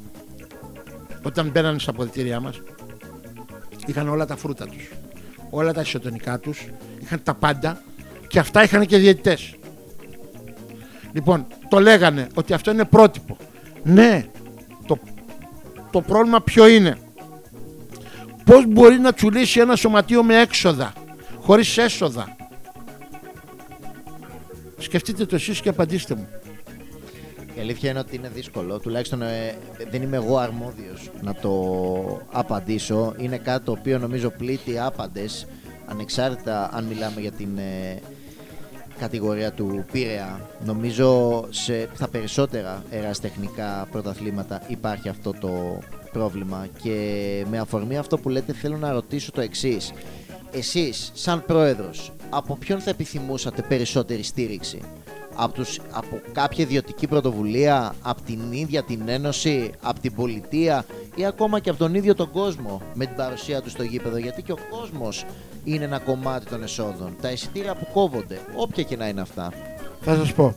όταν μπαίνανε στα αποδητήριά μας, είχαν όλα τα φρούτα τους, όλα τα ισοτονικά τους, είχαν τα πάντα και αυτά είχαν και διαιτητές. Λοιπόν, το λέγανε ότι αυτό είναι πρότυπο. Ναι, το, το πρόβλημα ποιο είναι. Πώς μπορεί να τσουλήσει ένα σωματείο με έξοδα, χωρίς έσοδα; Σκεφτείτε το εσείς και απαντήστε μου. Η αλήθεια είναι ότι είναι δύσκολο. Τουλάχιστον ε, δεν είμαι εγώ αρμόδιος να το απαντήσω. Είναι κάτι το οποίο νομίζω πλήττει άπαντες, ανεξάρτητα αν μιλάμε για την ε, κατηγορία του Πειραιά. Νομίζω σε, στα περισσότερα εραστεχνικά πρωταθλήματα υπάρχει αυτό το πρόβλημα και με αφορμή αυτό που λέτε θέλω να ρωτήσω το εξής. Εσείς σαν πρόεδρος από ποιον θα επιθυμούσατε περισσότερη στήριξη; Από, τους, από κάποια ιδιωτική πρωτοβουλία, από την ίδια την Ένωση, από την πολιτεία ή ακόμα και από τον ίδιο τον κόσμο με την παρουσία του στο γήπεδο; Γιατί και ο κόσμος είναι ένα κομμάτι των εσόδων. Τα εισιτήρια που κόβονται, όποια και να είναι αυτά. Θα σας πω.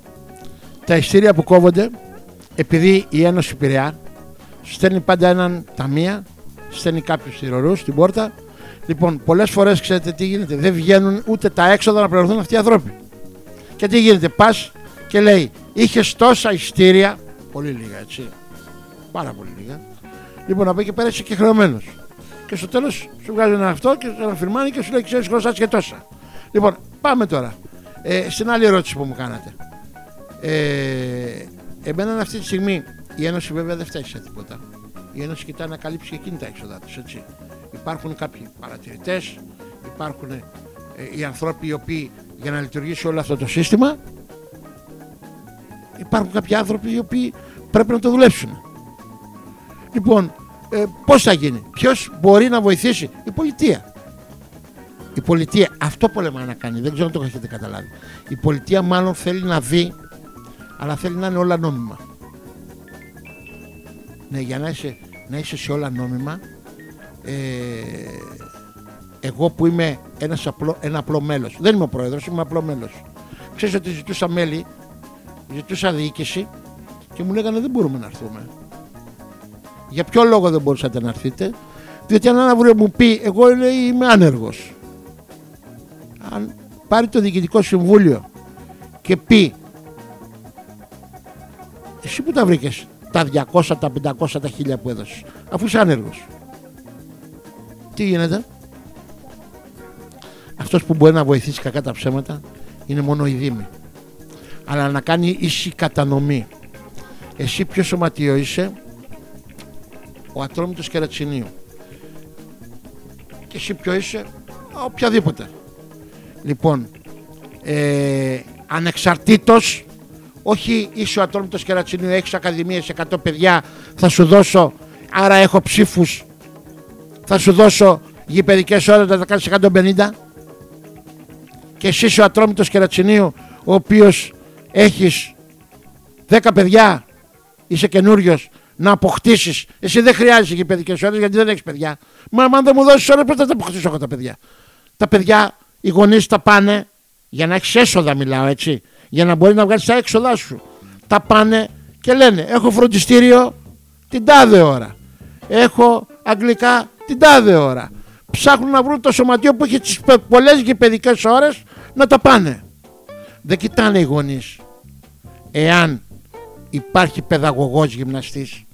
Τα ειστήρια που κόβονται, επειδή η Ένωση Πειραιά στέλνει πάντα έναν ταμεία, στέλνει κάποιους ηρωρούς στην πόρτα. Λοιπόν, πολλές φορές ξέρετε τι γίνεται. Δεν βγαίνουν ούτε τα έξοδα να πληρωθούν αυτοί οι άνθρωποι. Και τι γίνεται, πας και λέει, είχες τόσα ειστήρια, πολύ λίγα έτσι, πάρα πολύ λίγα. Λοιπόν, από εκεί πέρα είσαι και χρεωμένος. Και στο τέλος σου βγάζει ένα αυτό και ένα φυρμάνι και σου λέει: Ξέρεις, χρωστά και τόσα. Λοιπόν, πάμε τώρα. Ε, στην άλλη ερώτηση που μου κάνατε. Ε, εμένα αυτή τη στιγμή η Ένωση βέβαια δεν φταίει σε τίποτα. Η Ένωση κοιτάει να καλύψει και εκείνη τα έξοδα της. Υπάρχουν κάποιοι παρατηρητές, υπάρχουν ε, οι άνθρωποι οι οποίοι για να λειτουργήσει όλο αυτό το σύστημα υπάρχουν κάποιοι άνθρωποι οι οποίοι πρέπει να το δουλέψουν. Λοιπόν, ε, πώς θα γίνει, ποιος μπορεί να βοηθήσει, η πολιτεία. Η πολιτεία αυτό πολεμάει να κάνει, δεν ξέρω αν το έχετε καταλάβει. Η πολιτεία μάλλον θέλει να δει, αλλά θέλει να είναι όλα νόμιμα. Ναι, για να είσαι, να είσαι σε όλα νόμιμα, ε, εγώ που είμαι ένας απλό, ένα απλό μέλος, δεν είμαι ο πρόεδρος, είμαι απλό μέλος. Ξέρεις ότι ζητούσα μέλη ζητούσα διοίκηση και μου λέγανε δεν μπορούμε να έρθουμε. Για ποιο λόγο δεν μπορούσατε να έρθετε, διότι αν ένα αύριο μου πει, εγώ λέει, είμαι άνεργος. Αν πάρει το διοικητικό συμβούλιο και πει, εσύ που τα βρήκες τα 200, τα 500, τα 1000 που έδωσες, αφού είσαι άνεργος. Τι γίνεται; Αυτός που μπορεί να βοηθήσει κακά τα ψέματα είναι μόνο η Δήμη αλλά να κάνει ίση κατανομή. Εσύ ποιο σωματείο είσαι, ο ατρόμητος κερατσινίου. Και εσύ ποιο είσαι, οποιαδήποτε. Λοιπόν, ε, ανεξαρτήτως, όχι είσαι ο ατρόμητος κερατσινίου, έχεις ακαδημίες, 100 παιδιά, θα σου δώσω, άρα έχω ψήφους, θα σου δώσω γηπαιδικές ώρες να τα κάνεις 150 και εσύ είσαι ο ατρόμητος κερατσινίου ο οποίος έχεις 10 παιδιά, είσαι καινούριος να αποκτήσεις. Εσύ δεν χρειάζεσαι και παιδικές ώρε γιατί δεν έχεις παιδιά. Μα αν δεν μου δώσεις ώρες, πώς θα τα αποκτήσω εγώ τα παιδιά; Τα παιδιά, οι γονείς τα πάνε για να έχεις έσοδα, μιλάω έτσι. Για να μπορείς να βγάλεις τα έξοδά σου. Τα πάνε και λένε: Έχω φροντιστήριο την τάδε ώρα. Έχω αγγλικά την τάδε ώρα. Ψάχνουν να βρουν το σωματείο που έχει τις πολλές γηπαιδικές ώρες να τα πάνε. Δεν κοιτάνε οι γονείς εάν υπάρχει παιδαγωγός γυμναστής.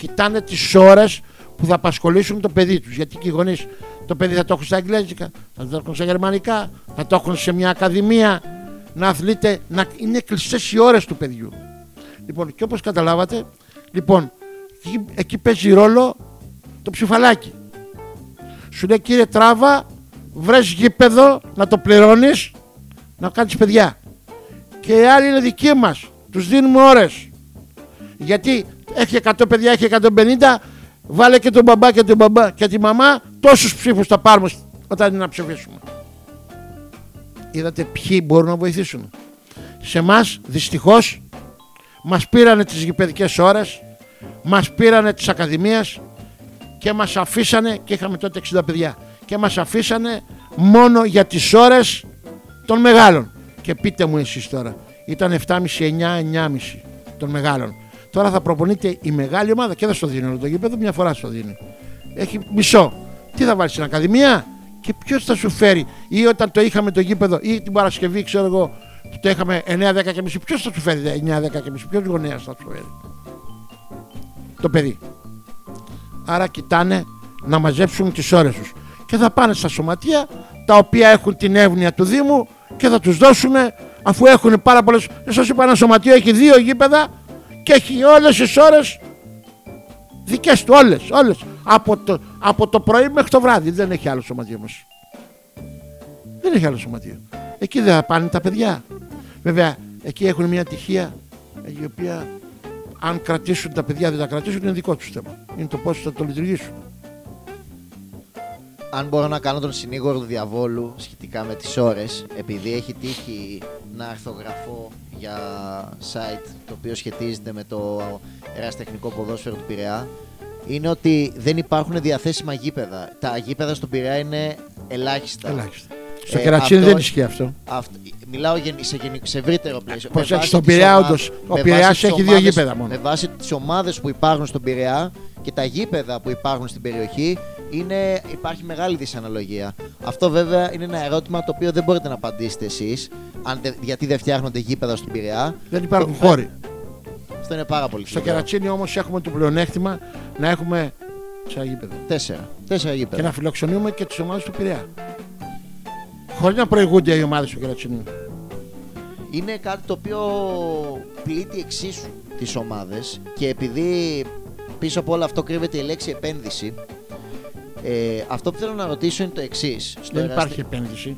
Κοιτάνε τις ώρες που θα απασχολήσουν το παιδί τους. Γιατί και οι γονείς το παιδί θα το έχουν στα αγγλέζικα, θα το έχουν στα γερμανικά, θα το έχουν σε μια ακαδημία, να αθλείται, να είναι κλειστές οι ώρες του παιδιού. Λοιπόν, και όπως καταλάβατε, λοιπόν, εκεί, εκεί παίζει ρόλο το ψηφαλάκι. Σου λέει κύριε Τράβα, βρες γήπεδο να το πληρώνεις να κάνεις παιδιά. Και οι άλλοι είναι δικοί μας. Τους δίνουμε ώρες. Γιατί έχει 100 παιδιά, έχει 150, βάλε και τον μπαμπά και τον μπαμπά και τη μαμά, τόσους ψήφους θα πάρουμε όταν είναι να ψηφίσουμε. Είδατε ποιοι μπορούν να βοηθήσουν. Σε εμάς δυστυχώς μας πήρανε τις γηπαιδικές ώρες, μας πήρανε τις ακαδημίες και μας αφήσανε, και είχαμε τότε 60 παιδιά, και μας αφήσανε μόνο για τις ώρες των μεγάλων. Και πείτε μου εσείς τώρα, ήταν 7,5, 9, 9,5 των μεγάλων. Τώρα θα προπονείται η μεγάλη ομάδα και δεν στο δίνει όλο το γήπεδο, μια φορά στο δίνει. Έχει μισό. Τι θα βάλεις στην Ακαδημία; Και ποιος θα σου φέρει, ή όταν το είχαμε το γήπεδο, ή την Παρασκευή, ξέρω εγώ, το είχαμε 9-10 και μισή, ποιος θα σου φέρει 9-10 και μισή, ποιος γονέας θα σου φέρει; Το παιδί. Άρα κοιτάνε να μαζέψουν τις ώρες τους. Και θα πάνε στα σωματεία τα οποία έχουν την εύνοια του Δήμου και θα τους δώσουν αφού έχουν πάρα πολλές σας είπα ένα σωματείο έχει δύο γήπεδα και έχει όλες τις ώρες δικές του όλες, όλες. Από το, από το πρωί μέχρι το βράδυ δεν έχει άλλο σωματείο μας. Δεν έχει άλλο σωματείο. Εκεί δεν θα πάνε τα παιδιά. Βέβαια εκεί έχουν μια τυχεία η οποία αν κρατήσουν τα παιδιά δεν τα κρατήσουν είναι δικό τους θέμα. Είναι το πώς θα το λειτουργήσουν αν μπορώ να κάνω τον συνήγορο του διαβόλου σχετικά με τις ώρες, επειδή έχει τύχει να αρθογραφώ για site το οποίο σχετίζεται με το εραστεχνικό ποδόσφαιρο του Πειραιά, είναι ότι δεν υπάρχουν διαθέσιμα γήπεδα. Τα γήπεδα στον Πειραιά είναι ελάχιστα. ελάχιστα. Στο Ε, κερατσίνη αυτό- δεν ισχύει αυτό. Αυτό, μιλάω γεν- σε, γενι- σε ευρύτερο πλαίσιο. Πώς Με έχει βάση στον τις Πειραιά, ομα- όντως. Ο με Πειραιάς βάση τις έχει δύο ομάδες- γήπεδα μόνο. Με βάση τις ομάδες που υπάρχουν στον Πειραιά και τα γήπεδα που υπάρχουν στην περιοχή, είναι, υπάρχει μεγάλη δυσαναλογία. Αυτό βέβαια είναι ένα ερώτημα το οποίο δεν μπορείτε να απαντήσετε εσείς. Γιατί δεν φτιάχνονται γήπεδα στον Πειραιά. Δεν υπάρχουν Το- χώροι. Αυτό είναι πάρα πολύ Στο σοβαρό. κερατσίνη όμως έχουμε το πλεονέκτημα να έχουμε τέσσερα γήπεδα. Τέσσερα. Τέσσερα Και γήπεδα. να φιλοξενούμε και τις ομάδες του Πειραιά. Χωρίς να προηγούνται οι ομάδες του κερατσίνου. είναι κάτι το οποίο πλήττει εξίσου τις ομάδες και επειδή πίσω από όλο αυτό κρύβεται η λέξη επένδυση ε, αυτό που θέλω να ρωτήσω είναι το εξής. Δεν υπάρχει επένδυση.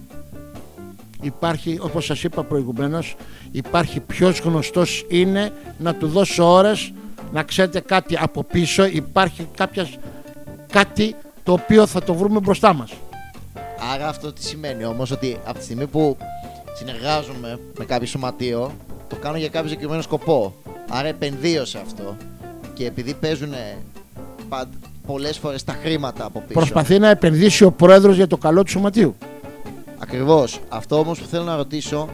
Υπάρχει, όπως σας είπα προηγουμένως, υπάρχει ποιος γνωστός είναι να του δώσω ώρες να ξέρετε κάτι από πίσω. Υπάρχει κάποιας, κάτι το οποίο θα το βρούμε μπροστά μας. Άρα αυτό τι σημαίνει όμως ότι από τη στιγμή που συνεργάζομαι με κάποιο σωματείο το κάνω για κάποιο συγκεκριμένο σκοπό. Άρα επενδύω σε αυτό και επειδή παίζουν πολλές φορές τα χρήματα από πίσω. Προσπαθεί να επενδύσει ο πρόεδρος για το καλό του σωματείου. Ακριβώς. Αυτό όμως που θέλω να ρωτήσω,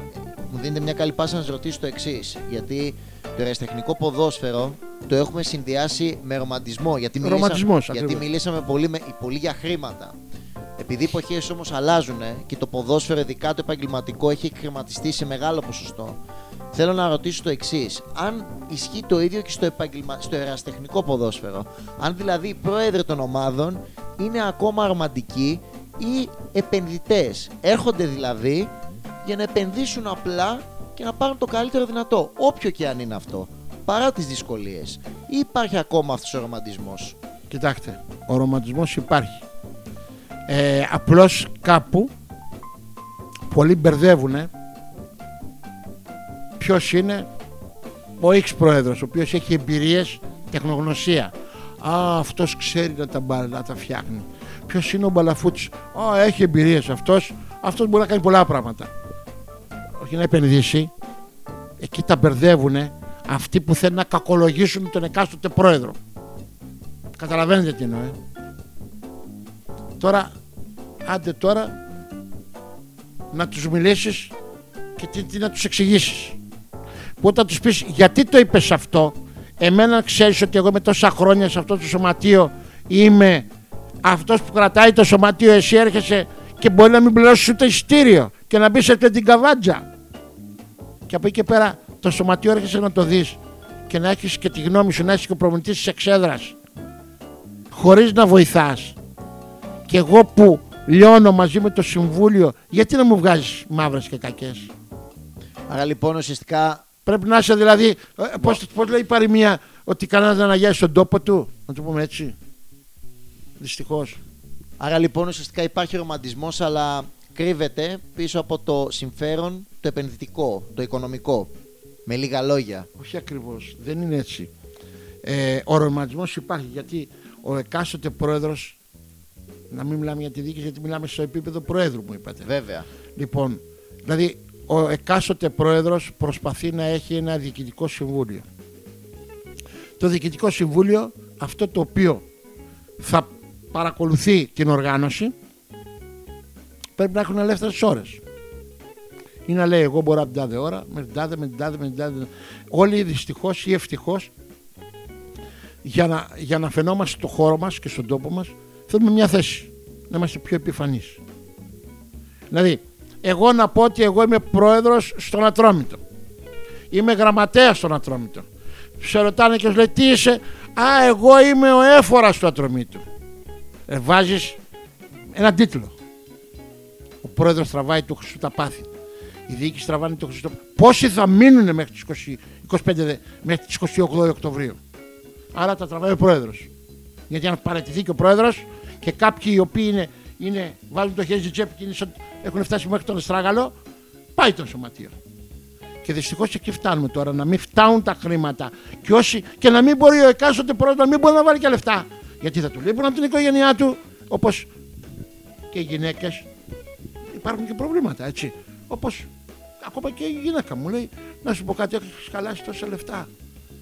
μου δίνετε μια καλή πάσα να σας ρωτήσω το εξής. Γιατί το ερασιτεχνικό ποδόσφαιρο το έχουμε συνδυάσει με ρομαντισμό. Γιατί μιλήσαμε, Ρομαντισμός, γιατί ακριβώς. μιλήσαμε πολύ, με, πολύ για χρήματα. Επειδή οι εποχές όμως αλλάζουν και το ποδόσφαιρο, ειδικά το επαγγελματικό, έχει εκχρηματιστεί σε μεγάλο ποσοστό. Θέλω να ρωτήσω το εξής. Αν ισχύει το ίδιο και στο, επαγγελμα... στο ερασιτεχνικό ποδόσφαιρο. Αν δηλαδή οι πρόεδροι των ομάδων είναι ακόμα ρομαντικοί ή επενδυτές. Έρχονται δηλαδή για να επενδύσουν απλά και να πάρουν το καλύτερο δυνατό. Όποιο και αν είναι αυτό. Παρά τις δυσκολίες. Ή υπάρχει ακόμα αυτός ο ρομαντισμός; Κοιτάξτε, ο ρομαντισμός υπάρχει. Ε, απλώς κάπου πολλοί μπερδεύουν ποιος είναι ο X πρόεδρος, ο οποίος έχει εμπειρίες, τεχνογνωσία. Α, αυτός ξέρει να τα, μπα- να τα φτιάχνει. Ποιος είναι ο Μπαλαφούτης; Α, έχει εμπειρίες αυτός. Αυτός μπορεί να κάνει πολλά πράγματα. Όχι να επενδύσει. Εκεί τα μπερδεύουν αυτοί που θέλουν να κακολογήσουν τον εκάστοτε πρόεδρο. Καταλαβαίνετε τι εννοώ. ε. Τώρα, άντε τώρα να τους μιλήσεις και τι, τι να τους εξηγήσεις. Που όταν τους πεις γιατί το είπες αυτό, εμένα ξέρεις ότι εγώ με τόσα χρόνια σε αυτό το σωματείο είμαι αυτός που κρατάει το σωματείο, εσύ έρχεσαι και μπορεί να μην πληρώσεις ούτε εισιτήριο και να μπεις σε την καβάντζα. Και από εκεί και πέρα το σωματείο έρχεσαι να το δεις και να έχεις και τη γνώμη σου, να έχεις και ο προμηθευτής της εξέδρας χωρίς να βοηθάς και εγώ που λιώνω μαζί με το συμβούλιο γιατί να μου βγάζεις μαύρες και κακές; Άρα λοιπόν ουσιαστικά πρέπει να είσαι δηλαδή ε, πώς, πώς λέει η παροιμία ότι κανένας δεν αγιάζει τον τόπο του να το πούμε έτσι δυστυχώς Άρα λοιπόν ουσιαστικά υπάρχει ρομαντισμός αλλά κρύβεται πίσω από το συμφέρον το επενδυτικό, το οικονομικό. Με λίγα λόγια. όχι ακριβώς δεν είναι έτσι ε, ο ρομαντισμός υπάρχει γιατί ο εκάστοτε πρόεδρος να μην μιλάμε για τη διοίκηση γιατί μιλάμε στο επίπεδο πρόεδρου μου είπατε Βέβαια. Λοιπόν, δηλαδή ο εκάστοτε πρόεδρος προσπαθεί να έχει ένα διοικητικό συμβούλιο. Το διοικητικό συμβούλιο, αυτό το οποίο θα παρακολουθεί την οργάνωση, πρέπει να έχουν ελεύθερες ώρες. Ή να λέει εγώ μπορώ από την τάδε ώρα, με την τάδε, με την τάδε, με την τάδε. Όλοι δυστυχώς ή ευτυχώς για να, για να φαινόμαστε στο χώρο μας και στον τόπο μας θέλουμε μια θέση. Να είμαστε πιο επιφανείς. Δηλαδή, εγώ να πω ότι εγώ είμαι πρόεδρος στον Ατρόμητο. Είμαι γραμματέας στον Ατρόμητο. Σε ρωτάνε και σου λέει τι είσαι; Α, εγώ είμαι ο έφορας του Ατρομήτου. Ε, βάζεις έναν τίτλο. Ο πρόεδρος τραβάει το Χριστού τα πάθη. Η διοίκηση τραβάνε το Χριστού. Πόσοι θα μείνουν μέχρι τις 20, 25, δε- μέχρι τις 28 Οκτωβρίου. Άρα τα τραβάει ο πρόεδρος. Γιατί αν παρατηθεί και ο πρόεδρος και κάποιοι οι οποίοι είναι, είναι, βάλουν το χέρι στη τσέπη και είναι σαν- έχουν φτάσει μέχρι τον Εστράγαλο, πάει το σωματείο. Και δυστυχώς εκεί φτάνουμε τώρα να μην φτάνουν τα χρήματα και, όσοι, και να μην μπορεί ο εκάστοτε πρόεδρος να μην μπορεί να βάλει και λεφτά. Γιατί θα του λείπουν από την οικογένειά του, όπως και οι γυναίκες. Υπάρχουν και προβλήματα, έτσι. Όπως ακόμα και η γυναίκα μου λέει: Να σου πω κάτι, έχεις χαλάσει τόσα λεφτά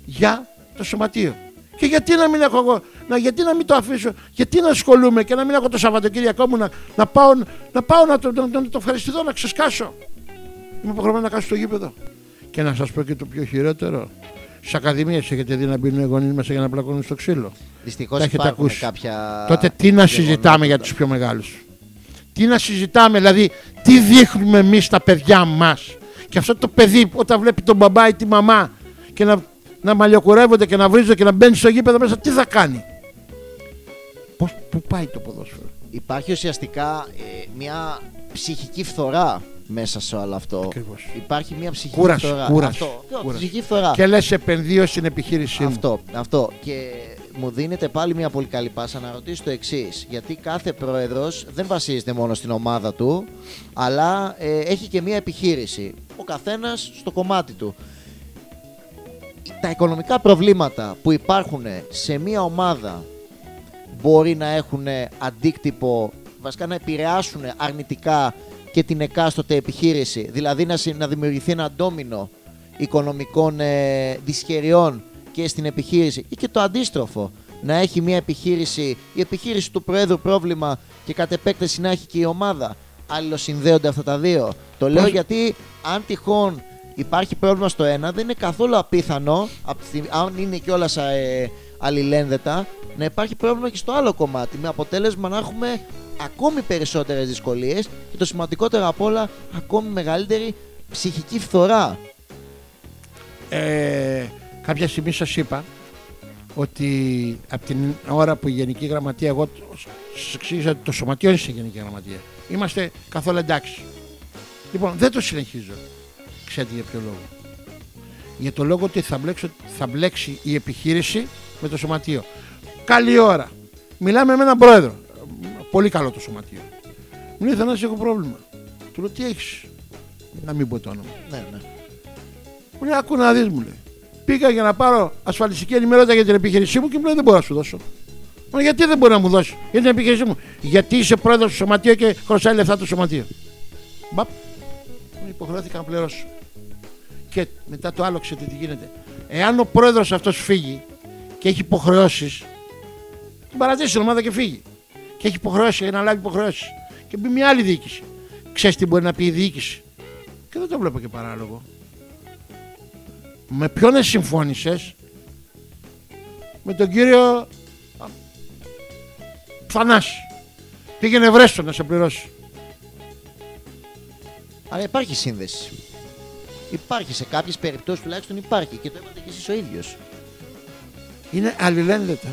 για το σωματείο. Και γιατί να μην έχω εγώ, να, γιατί να μην το αφήσω, γιατί να ασχολούμαι και να μην έχω το Σαββατοκύριακό μου να, να πάω, να, πάω να, το, να, να, το ευχαριστηθώ, να ξεσκάσω. Είμαι υποχρεωμένος να κάσω στο γήπεδο. Και να σας πω και το πιο χειρότερο. Στι ακαδημίες έχετε δει να μπαίνουν οι γονείς μέσα για να πλακώνουν στο ξύλο. Δυστυχώς Τα έχετε υπάρχουν ακούσει. κάποια. Τότε τι να συζητάμε για τους πιο μεγάλους; Τι να συζητάμε, δηλαδή, τι δείχνουμε εμείς στα παιδιά μας; Και αυτό το παιδί όταν βλέπει τον μπαμπά ή τη μαμά και να, να μαλλιοκουρεύονται και να βρίζονται και να μπαίνει στο γήπεδο μέσα, τι θα κάνει; Πώς, πού πάει το ποδόσφαιρο; Υπάρχει ουσιαστικά ε, μια ψυχική φθορά μέσα σε όλο αυτό. Ακριβώς. Υπάρχει μια ψυχική Κούραση, φθορά. κούραση, Αυτό. Ποιο, κούραση. Ψυχική φθορά. Και λες, επενδύω στην επιχείρησή μου. Αυτό, αυτό. Και μου δίνεται πάλι μια πολύ καλή πάσα να ρωτήσω το εξής. Γιατί κάθε πρόεδρος δεν βασίζεται μόνο στην ομάδα του, αλλά ε, έχει και μια επιχείρηση. Ο καθένας στο κομμάτι του. Τα οικονομικά προβλήματα που υπάρχουν σε μια ομάδα μπορεί να έχουν αντίκτυπο, βασικά να επηρεάσουν αρνητικά και την εκάστοτε επιχείρηση. Δηλαδή να, συ- να δημιουργηθεί ένα ντόμινο οικονομικών ε, δυσχεριών και στην επιχείρηση ή και το αντίστροφο. Να έχει μια επιχείρηση, η επιχείρηση του Προέδρου πρόβλημα και κατ' επέκταση να έχει και η ομάδα. Αλληλοσυνδέονται αυτά τα δύο. Το λέω Πώς- γιατί αν τυχόν υπάρχει πρόβλημα στο ένα, δεν είναι καθόλου απίθανο, απ' τη στιγμή- αν είναι κιόλας ε, αλληλένδετα, να υπάρχει πρόβλημα και στο άλλο κομμάτι. Με αποτέλεσμα να έχουμε ακόμη περισσότερες δυσκολίες και το σημαντικότερο απ' όλα, ακόμη μεγαλύτερη ψυχική φθορά. Ε, κάποια στιγμή σας είπα ότι από την ώρα που η Γενική Γραμματεία, εγώ σας εξήγησα ότι το Σωματείο είναι σε Γενική Γραμματεία. Είμαστε καθόλου εντάξει. Λοιπόν, δεν το συνεχίζω. Ξέρετε για ποιο λόγο. Για το λόγο ότι θα, μπλέξω, θα μπλέξει η επιχείρηση με το Σωματείο. Καλή ώρα. Μιλάμε με έναν πρόεδρο. Πολύ καλό το Σωματείο. Μου λέει Θανάση έχω πρόβλημα. Του λέω τι έχεις; Να μην πω το όνομα. Ναι, ναι. Μου λέει, άκου να δεις, μου λέει. Πήγα για να πάρω ασφαλιστική ενημερότητα για την επιχείρησή μου και μου λέει, δεν μπορώ να σου δώσω. Μου λέει, γιατί δεν μπορεί να μου δώσει για την επιχείρησή μου; Γιατί είσαι πρόεδρος του σωματείου και χρωστάει λεφτά του σωματείου. Μπαπ. Μου υποχρεώθηκα να πληρώσω. Και μετά το άλλο ξέρετε τι γίνεται. Εάν ο πρόεδρος αυτός φύγει και έχει υποχρεώσεις, την παρατήσει την ομάδα και φύγει. Και έχει υποχρεώσει για να λάβει υποχρεώσεις. Και μπει μια άλλη διοίκηση. Ξέρεις τι μπορεί να πει η διοίκηση; Και δεν το βλέπω και παράλογο. Με ποιον συμφώνησες; Με τον κύριο α, Θανάση Πήγαινε βρέστο να σε πληρώσει Αλλά υπάρχει σύνδεση. Υπάρχει σε κάποιες περιπτώσεις τουλάχιστον υπάρχει και το είπατε και εσείς ο ίδιος. Είναι αλληλένδετα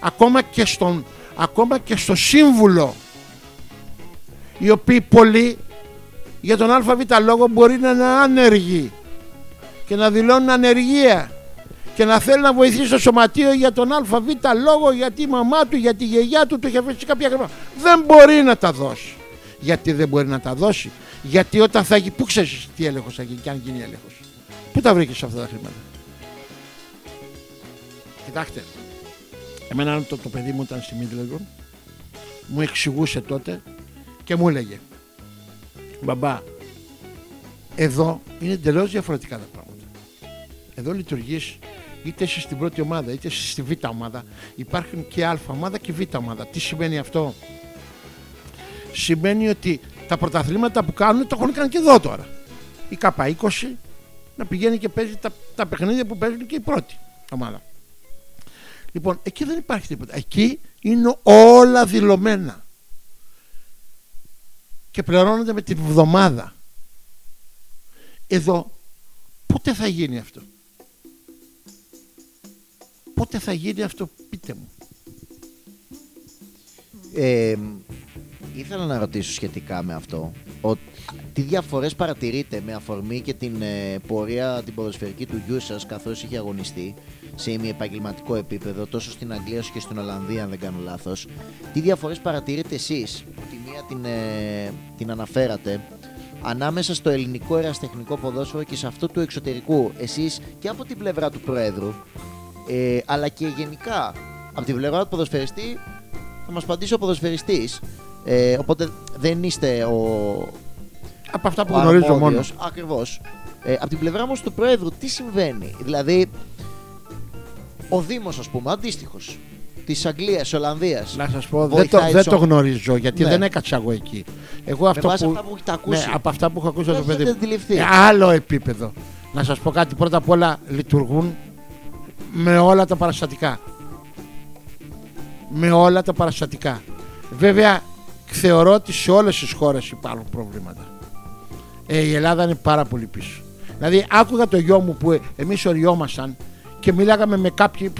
ακόμα, και στον, ακόμα και στο σύμβουλο Οι οποίοι πολλοί Για τον ΑΒ λόγο μπορεί να είναι άνεργοι Και να δηλώνουν ανεργία και να θέλει να βοηθήσει το σωματείο για τον ΑΒ λόγο, γιατί η μαμά του, γιατί η γιαγιά του του είχε αφήσει κάποια χρήματα. Δεν μπορεί να τα δώσει. Γιατί δεν μπορεί να τα δώσει. Γιατί όταν θα γίνει, πού ξέρεις τι έλεγχος θα γίνει και αν γίνει έλεγχος. Πού τα βρήκες αυτά τα χρήματα. Κοιτάξτε, εμένα το, το παιδί μου ήταν στη Μίτλεγκον, μου εξηγούσε τότε και μου έλεγε Μπαμπά, εδώ είναι εντελώς διαφορετικά τα πράγματα. Εδώ λειτουργείς είτε είσαι στην πρώτη ομάδα είτε είσαι στη β' ομάδα. Υπάρχουν και α ομάδα και β' ομάδα. Τι σημαίνει αυτό; Σημαίνει ότι τα πρωταθλήματα που κάνουν το έχουν κάνει και εδώ τώρα. Η K20 να πηγαίνει και παίζει τα, τα παιχνίδια που παίζουν και η πρώτη ομάδα. Λοιπόν, εκεί δεν υπάρχει τίποτα. Εκεί είναι όλα δηλωμένα. Και πληρώνονται με την βδομάδα. Εδώ πότε θα γίνει αυτό; Πότε θα γίνει αυτό, πείτε μου; Ε, ήθελα να ρωτήσω σχετικά με αυτό. Ο, τι διαφορές παρατηρείτε με αφορμή και την ε, πορεία την ποδοσφαιρική του γιού σας καθώς είχε αγωνιστεί σε επαγγελματικό επίπεδο τόσο στην Αγγλία όσο και στην Ολλανδία αν δεν κάνω λάθος. Τι διαφορές παρατηρείτε εσείς, που τη μία την, ε, την αναφέρατε, ανάμεσα στο ελληνικό εραστεχνικό ποδόσφαιρο και σε αυτό του εξωτερικού. Εσείς και από την πλευρά του Προέδρου, ε, αλλά και γενικά από την πλευρά του ποδοσφαιριστή θα μας απαντήσει ο ποδοσφαιριστής ε, οπότε δεν είστε ο, Από αυτά που ο γνωρίζω μόνο. αρμόδιος. Ακριβώς. Ε, από την πλευρά όμως του Πρόεδρου τι συμβαίνει; Δηλαδή ο Δήμος, ας πούμε, αντίστοιχος. Της Αγγλίας, τη Ολλανδίας. Να σας πω, δεν το, Βοηθάει δεν το σο- γνωρίζω γιατί Ναι. δεν έκατσα εγώ εκεί. Εγώ Με αυτό βάση που, αυτά που έχετε ακούσει. ναι, από αυτά που έχω ακούσει από το Δεν παιδί έχετε μου. αντιληφθεί. Ε, άλλο επίπεδο. Να σας πω κάτι, πρώτα απ' όλα λειτουργούν με όλα τα παραστατικά. Με όλα τα παραστατικά. Βέβαια, θεωρώ ότι σε όλες τις χώρες υπάρχουν προβλήματα. Ε, η Ελλάδα είναι πάρα πολύ πίσω. Δηλαδή, άκουγα το γιο μου που ε, εμείς οριόμασταν και μιλάγαμε με κάποιοι,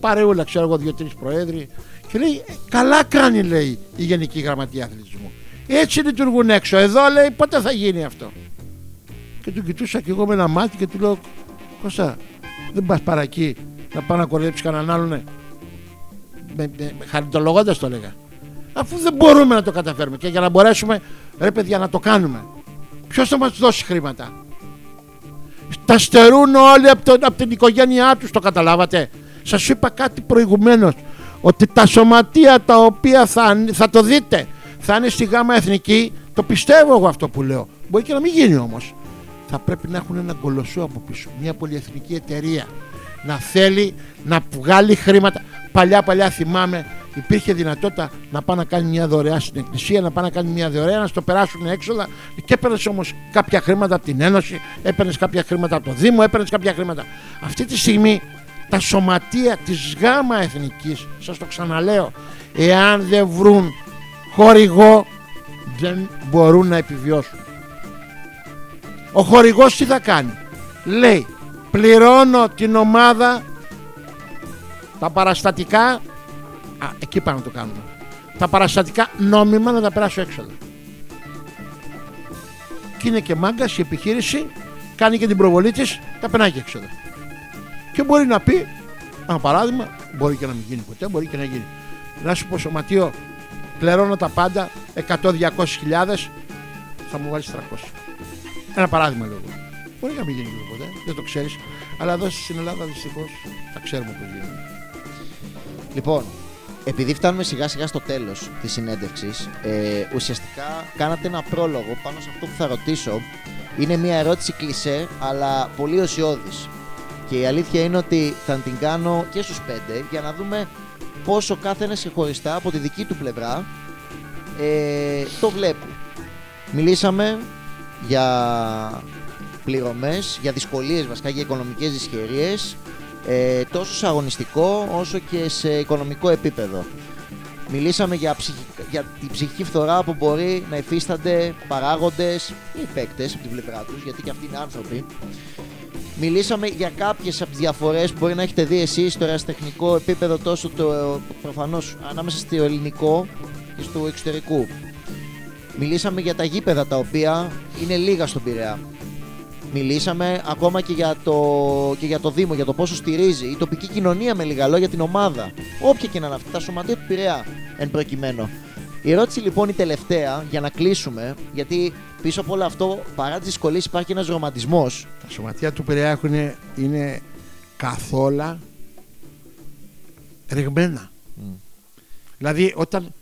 παρεούλα, ξέρω εγώ, δύο-τρεις προέδροι και λέει, «Ε, καλά κάνει, λέει, η Γενική Γραμματεία Αθλητισμού. Έτσι λειτουργούν έξω. Εδώ, λέει, πότε θα γίνει αυτό. Και τον κοιτούσα και εγώ με ένα μάτι και του λέω: Κώστα, δεν πας παρά εκεί να πάω να κορδέψει κανέναν άλλον. ναι». Με, με, με χαριτολογώντας το έλεγα. Αφού δεν μπορούμε να το καταφέρουμε και για να μπορέσουμε, ρε παιδιά, να το κάνουμε. Ποιος θα μας δώσει χρήματα; Τα στερούν όλοι από, τον, από την οικογένειά τους, το καταλάβατε; Σας είπα κάτι προηγουμένως. Ότι τα σωματεία τα οποία θα, θα το δείτε θα είναι στη γάμα εθνική, το πιστεύω εγώ αυτό που λέω. Μπορεί και να μην γίνει όμως. Θα πρέπει να έχουν ένα κολοσσό από πίσω. Μια πολυεθνική εταιρεία. Να θέλει να βγάλει χρήματα. Παλιά παλιά θυμάμαι υπήρχε δυνατότητα να πάει να κάνει μια δωρεά στην εκκλησία, να πάει να κάνει μια δωρεά, να στο περάσουν έξοδα και έπαιρνες όμως κάποια χρήματα από την Ένωση, έπαιρνες κάποια χρήματα από το Δήμο, έπαιρνες κάποια χρήματα. Αυτή τη στιγμή τα σωματεία της ΓΑΜΑ Εθνικής, σας το ξαναλέω, εάν δεν βρουν χορηγό δεν μπορούν να επιβιώσουν. Ο χορηγός τι θα κάνει; Λέει πληρώνω την ομάδα τα παραστατικά α, εκεί πάνω το κάνουμε. Τα παραστατικά νόμιμα να τα περάσω έξοδα. Και είναι και μάγκας η επιχείρηση, κάνει και την προβολή της, τα περνάει και έξοδα. Και μπορεί να πει, ένα παράδειγμα, μπορεί και να μην γίνει ποτέ, μπορεί και να γίνει. Να σου πω σωματείο, πληρώνω τα πάντα 100-200 χιλιάδες, θα μου βάλεις 300. Ένα παράδειγμα λέω. εγώ. Μπορεί να μην γίνει ποτέ, δεν το ξέρεις. Αλλά εδώ στην Ελλάδα δυστυχώς τα ξέρουμε πώς γίνεται. Λοιπόν, επειδή φτάνουμε σιγά σιγά στο τέλος της συνέντευξης, ε, ουσιαστικά κάνατε ένα πρόλογο πάνω σε αυτό που θα ρωτήσω. Είναι μια ερώτηση κλισέ, αλλά πολύ οσιώδης. Και η αλήθεια είναι ότι θα την κάνω και στους πέντε για να δούμε πόσο κάθε ένας ξεχωριστά από τη δική του πλευρά ε, το βλέπει. Μιλήσαμε για πληρωμές, για δυσκολίες βασικά, για οικονομικές δυσχερίες, ε, τόσο σε αγωνιστικό όσο και σε οικονομικό επίπεδο. Μιλήσαμε για, ψυχι- για την ψυχική φθορά που μπορεί να υφίστανται παράγοντες ή παίκτες από την πλευρά τους, γιατί και αυτοί είναι άνθρωποι. Μιλήσαμε για κάποιες από τις διαφορές που μπορεί να έχετε δει εσείς στο ερασιτεχνικό επίπεδο τόσο το προφανώς ανάμεσα στο ελληνικό και στο εξωτερικού. Μιλήσαμε για τα γήπεδα τα οποία είναι λίγα στον Πειραιά. Μιλήσαμε ακόμα και για, το, και για το Δήμο, για το πόσο στηρίζει η τοπική κοινωνία με λίγα λόγια την ομάδα. Όποια και να είναι αυτή, τα σωματεία του Πειραιά εν προκειμένου. Η ερώτηση λοιπόν η τελευταία για να κλείσουμε, γιατί πίσω από όλο αυτό παρά τις δυσκολίες υπάρχει ένας ρομαντισμός. Τα σωματεία του Πειραιά έχουν, είναι καθόλου ρηγμένα. Δηλαδή όταν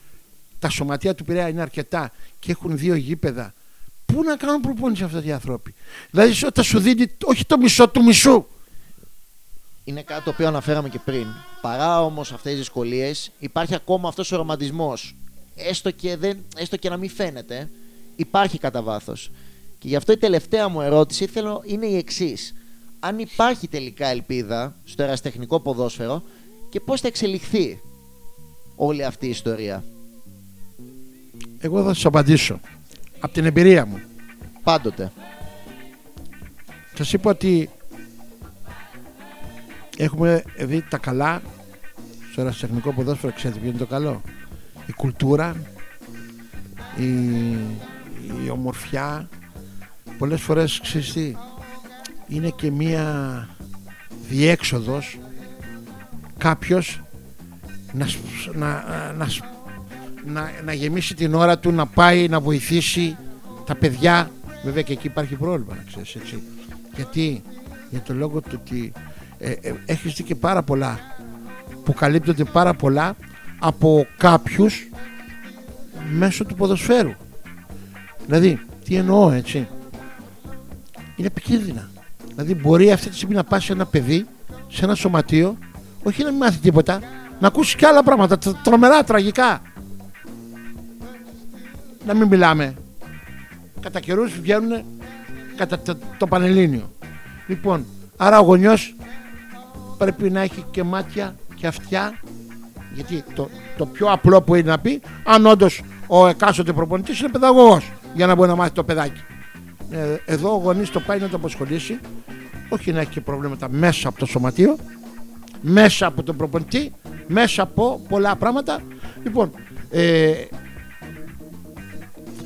τα σωματεία του Πειραιά είναι αρκετά και έχουν δύο γήπεδα, πού να κάνουν προπόνηση αυτοί οι άνθρωποι; Δηλαδή όταν σου δίνει όχι το μισό του μισού. Είναι κάτι το οποίο αναφέραμε και πριν. Παρά όμως αυτές τις δυσκολίες, υπάρχει ακόμα αυτός ο ρομαντισμός. Έστω, και δεν- έστω και να μην φαίνεται, υπάρχει κατά βάθος. Και γι' αυτό η τελευταία μου ερώτηση θέλω είναι η εξής. Αν υπάρχει τελικά ελπίδα στο ερασιτεχνικό ποδόσφαιρο και πώς θα εξελιχθεί όλη αυτή η ιστορία; Εγώ θα σας απαντήσω. Από την εμπειρία μου. Πάντοτε. Σα είπα ότι έχουμε δει τα καλά στο ερασιτεχνικό ποδόσφαιρο. Ξέρετε ποιο είναι το καλό. Η κουλτούρα, η, η ομορφιά. Πολλές φορές ξέρεις τι, είναι και μία διέξοδος κάποιος να, σ- να, να, σ- να, να γεμίσει την ώρα του να πάει να βοηθήσει τα παιδιά. Βέβαια και εκεί υπάρχει πρόβλημα να ξέρεις έτσι. Γιατί; Για το λόγο του ότι ε, ε, έχεις δει και πάρα πολλά που καλύπτονται πάρα πολλά από κάποιους μέσω του ποδοσφαίρου. Δηλαδή τι εννοώ έτσι. Είναι επικίνδυνα. Δηλαδή μπορεί αυτή τη στιγμή να πας σε ένα παιδί σε ένα σωματείο Όχι να μην μάθει τίποτα, να ακούσει και άλλα πράγματα, τρομερά, τραγικά. Να μην μιλάμε. Κατά καιρούς βγαίνουν κατά το, το Πανελλήνιο. Λοιπόν, άρα ο γονιός πρέπει να έχει και μάτια και αυτιά γιατί το, το πιο απλό που είναι να πει αν όντως ο εκάστοτε προπονητής είναι παιδαγωγός για να μπορεί να μάθει το παιδάκι. Ε, εδώ ο γονείς το πάει να το αποσχολήσει, όχι να έχει και προβλήματα μέσα από το σωματείο, μέσα από τον προπονητή, μέσα από πολλά πράγματα. Λοιπόν, ε,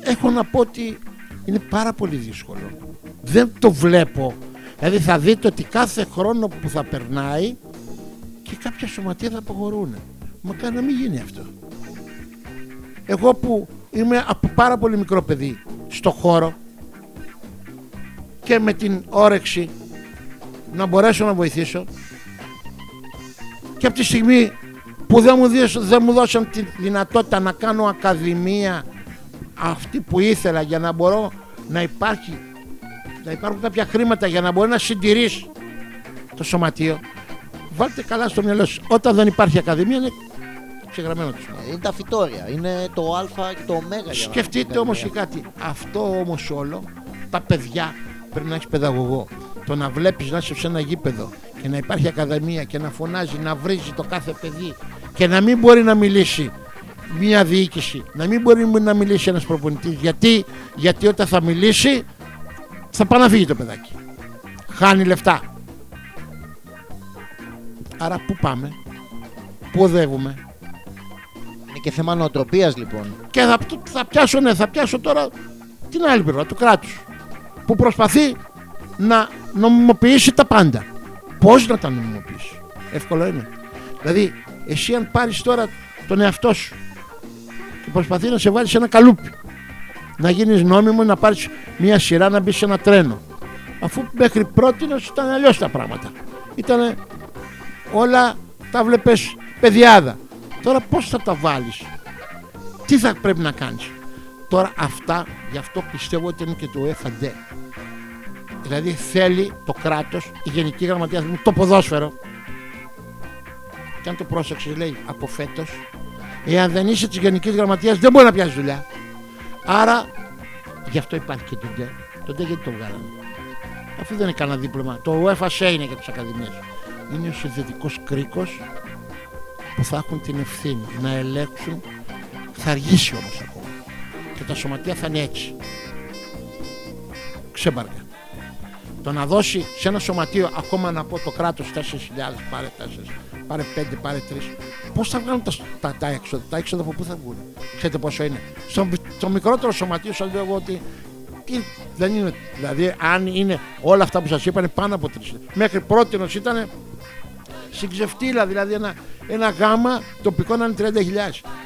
έχω να πω ότι είναι πάρα πολύ δύσκολο. Δεν το βλέπω. Δηλαδή θα δείτε ότι κάθε χρόνο που θα περνάει και κάποια σωματεία θα αποχωρούν. Μακάρι να μην γίνει αυτό. Εγώ που είμαι από πάρα πολύ μικρό παιδί στο χώρο και με την όρεξη να μπορέσω να βοηθήσω και από τη στιγμή που δεν μου, δώσαν, δεν μου δώσαν τη δυνατότητα να κάνω ακαδημία αυτή που ήθελα για να μπορώ να υπάρχει να υπάρχουν κάποια χρήματα για να μπορεί να συντηρήσει το σωματείο βάλτε καλά στο μυαλό σας όταν δεν υπάρχει ακαδημία είναι ξεγραμμένο το σωματείο Είναι τα φυτόρια, είναι το Α και το Ω. Σκεφτείτε όμως και κάτι. Αυτό όμως όλο, τα παιδιά πρέπει να έχεις παιδαγωγό. Το να βλέπεις να είσαι σε ένα γήπεδο και να υπάρχει ακαδημία και να φωνάζει, να βρίζει το κάθε παιδί και να μην μπορεί να μιλήσει μια διοίκηση, να μην μπορεί να μιλήσει ένας προπονητής. Γιατί, γιατί όταν θα μιλήσει θα πάει να φύγει το παιδάκι. Χάνει λεφτά. Άρα πού πάμε, πού οδεύουμε, και θέμα νοοτροπίας λοιπόν. Και θα, θα, πιάσω, ναι, θα πιάσω τώρα την άλλη πλευρά του κράτους. Που προσπαθεί να νομιμοποιήσει τα πάντα. Πώς να τα νομιμοποιήσει. Εύκολο είναι. Δηλαδή, εσύ αν πάρεις τώρα τον εαυτό σου και προσπαθεί να σε βάλει σε ένα καλούπι, να γίνεις νόμιμο, να πάρεις μια σειρά να μπεις σε ένα τρένο. Αφού μέχρι πρώτη ήταν αλλιώς τα πράγματα. Ήταν όλα τα βλέπε παιδιάδα. Τώρα πώς θα τα βάλεις, τι θα πρέπει να κάνεις; Τώρα αυτά, γι' αυτό πιστεύω ότι είναι και το ΕΦΑΝΤΕ. Δηλαδή θέλει το κράτος, η Γενική Γραμματεία το ποδόσφαιρο. Και αν το πρόσεξες λέει από φέτος, εάν δεν είσαι της Γενικής Γραμματείας δεν μπορεί να πιάσεις δουλειά. Άρα, γι' αυτό υπάρχει και το ΔΕ. Το ΔΕ γιατί το βγάλανε. Αφού δεν είναι κανένα δίπλωμα. Το ΟΕΦΑΣΕ είναι για τις ακαδημίες. Είναι ο συνδετικός κρίκος που θα έχουν την ευθύνη να ελέγξουν θα αργήσει όμως ακόμα και τα σωματεία θα είναι έτσι ξέμπαρκα το να δώσει σε ένα σωματείο ακόμα να πω το κράτος 4.000 πάρε 4 πάρε 5 πάρε 3 πώς θα βγάλουν τα, τα, τα έξοδα τα έξοδα από πού θα βγουν ξέρετε πόσο είναι στο, στο μικρότερο σωματείο σας λέω εγώ ότι τι, δεν είναι δηλαδή αν είναι όλα αυτά που σας είπα είναι πάνω από 3 μέχρι πρώτη ήταν συγκζευτήλα, δηλαδή ένα, ένα γάμα τοπικό να είναι 30.000.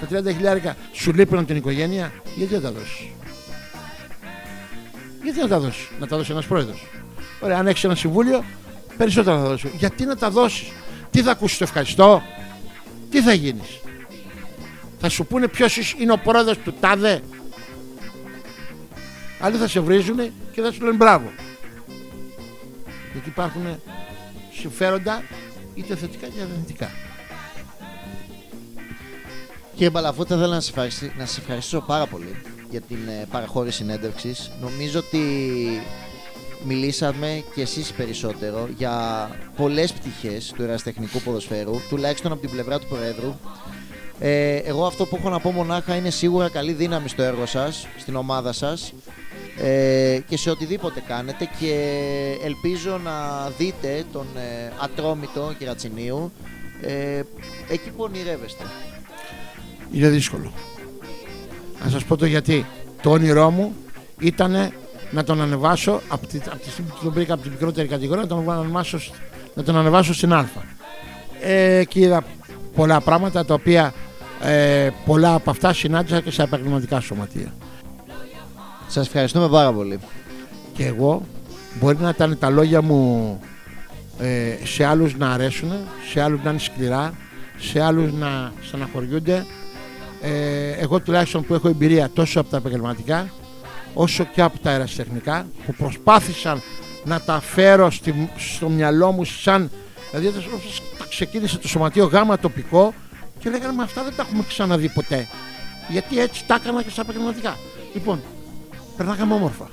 Τα 30.000 σου λείπουν την οικογένεια, γιατί δεν τα δώσεις; Γιατί να τα δώσεις, να τα δώσει ένας πρόεδρος; Ωραία, αν έχεις ένα συμβούλιο, περισσότερα θα δώσεις. Γιατί να τα δώσεις, τι θα ακούσεις το ευχαριστώ, τι θα γίνεις; Θα σου πούνε ποιος είναι ο πρόεδρο του τάδε. Άλλοι θα σε βρίζουν και θα σου λένε μπράβο. Γιατί υπάρχουν συμφέροντα είτε θετικά είτε αρνητικά. Κύριε Μπαλαφούτα, θέλω να σας, να σας ευχαριστήσω πάρα πολύ για την ε, παραχώρηση συνέντευξης. Νομίζω ότι μιλήσαμε και εσείς περισσότερο για πολλές πτυχές του ερασιτεχνικού ποδοσφαίρου, τουλάχιστον από την πλευρά του Προέδρου. Ε, εγώ αυτό που έχω να πω μονάχα είναι σίγουρα καλή δύναμη στο έργο σας, στην ομάδα σας ε, και σε οτιδήποτε κάνετε και ελπίζω να δείτε τον ε, ατρόμητο Κερατσινίου ε, εκεί που ονειρεύεστε. Είναι δύσκολο. Να σας πω το γιατί. Το όνειρό μου ήταν να τον ανεβάσω από τη, από τη στιγμή που τον βρήκα από την μικρότερη κατηγορία να τον ανεβάσω, να τον ανεβάσω στην Α. Ε, εκεί είδα πολλά πράγματα τα οποία ε, πολλά από αυτά συνάντησα και σε επαγγελματικά σωματεία. Σας ευχαριστούμε πάρα πολύ. Και εγώ μπορεί να ήταν τα λόγια μου ε, σε άλλους να αρέσουν, σε άλλους να είναι σκληρά, σε άλλους να στεναχωριούνται. Ε, εγώ τουλάχιστον που έχω εμπειρία τόσο από τα επαγγελματικά όσο και από τα αεραστεχνικά που προσπάθησαν να τα φέρω στη, στο μυαλό μου σαν Δηλαδή όταν ξεκίνησε το σωματείο γάμα τοπικό και λέγανε με αυτά δεν τα έχουμε ξαναδεί ποτέ. Γιατί έτσι τα έκανα και στα επαγγελματικά. Λοιπόν, περνάγαμε όμορφα.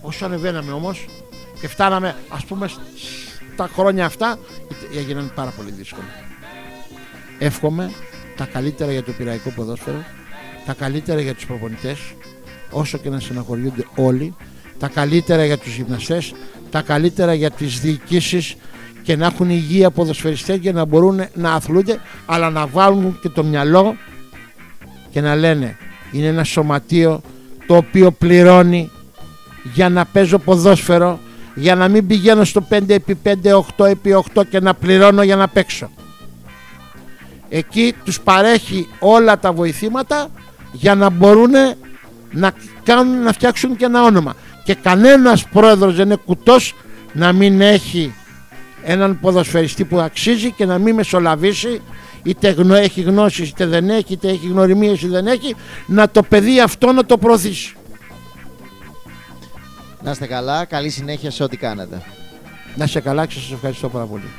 Όσο ανεβαίναμε όμως και φτάναμε, ας πούμε, στα χρόνια αυτά, έγιναν πάρα πολύ δύσκολα. Εύχομαι τα καλύτερα για το πειραϊκό ποδόσφαιρο, τα καλύτερα για τους προπονητές, όσο και να συναχωριούνται όλοι, τα καλύτερα για τους γυμναστές, τα καλύτερα για τις διοικήσεις και να έχουν υγεία ποδοσφαιριστές για να μπορούν να αθλούνται αλλά να βάλουν και το μυαλό και να λένε είναι ένα σωματείο το οποίο πληρώνει για να παίζω ποδόσφαιρο για να μην πηγαίνω στο 5x5, 8x8 και να πληρώνω για να παίξω. Εκεί τους παρέχει όλα τα βοηθήματα για να μπορούν να, κάνουν, να φτιάξουν και ένα όνομα. Και κανένας πρόεδρος δεν είναι κουτός να μην έχει έναν ποδοσφαιριστή που αξίζει και να μην μεσολαβήσει είτε έχει γνώσεις είτε δεν έχει είτε έχει γνωριμίες είτε δεν έχει να το παιδί αυτό να το προωθήσει. Να είστε καλά, καλή συνέχεια σε ό,τι κάνετε. Να είστε καλά και σας ευχαριστώ πάρα πολύ.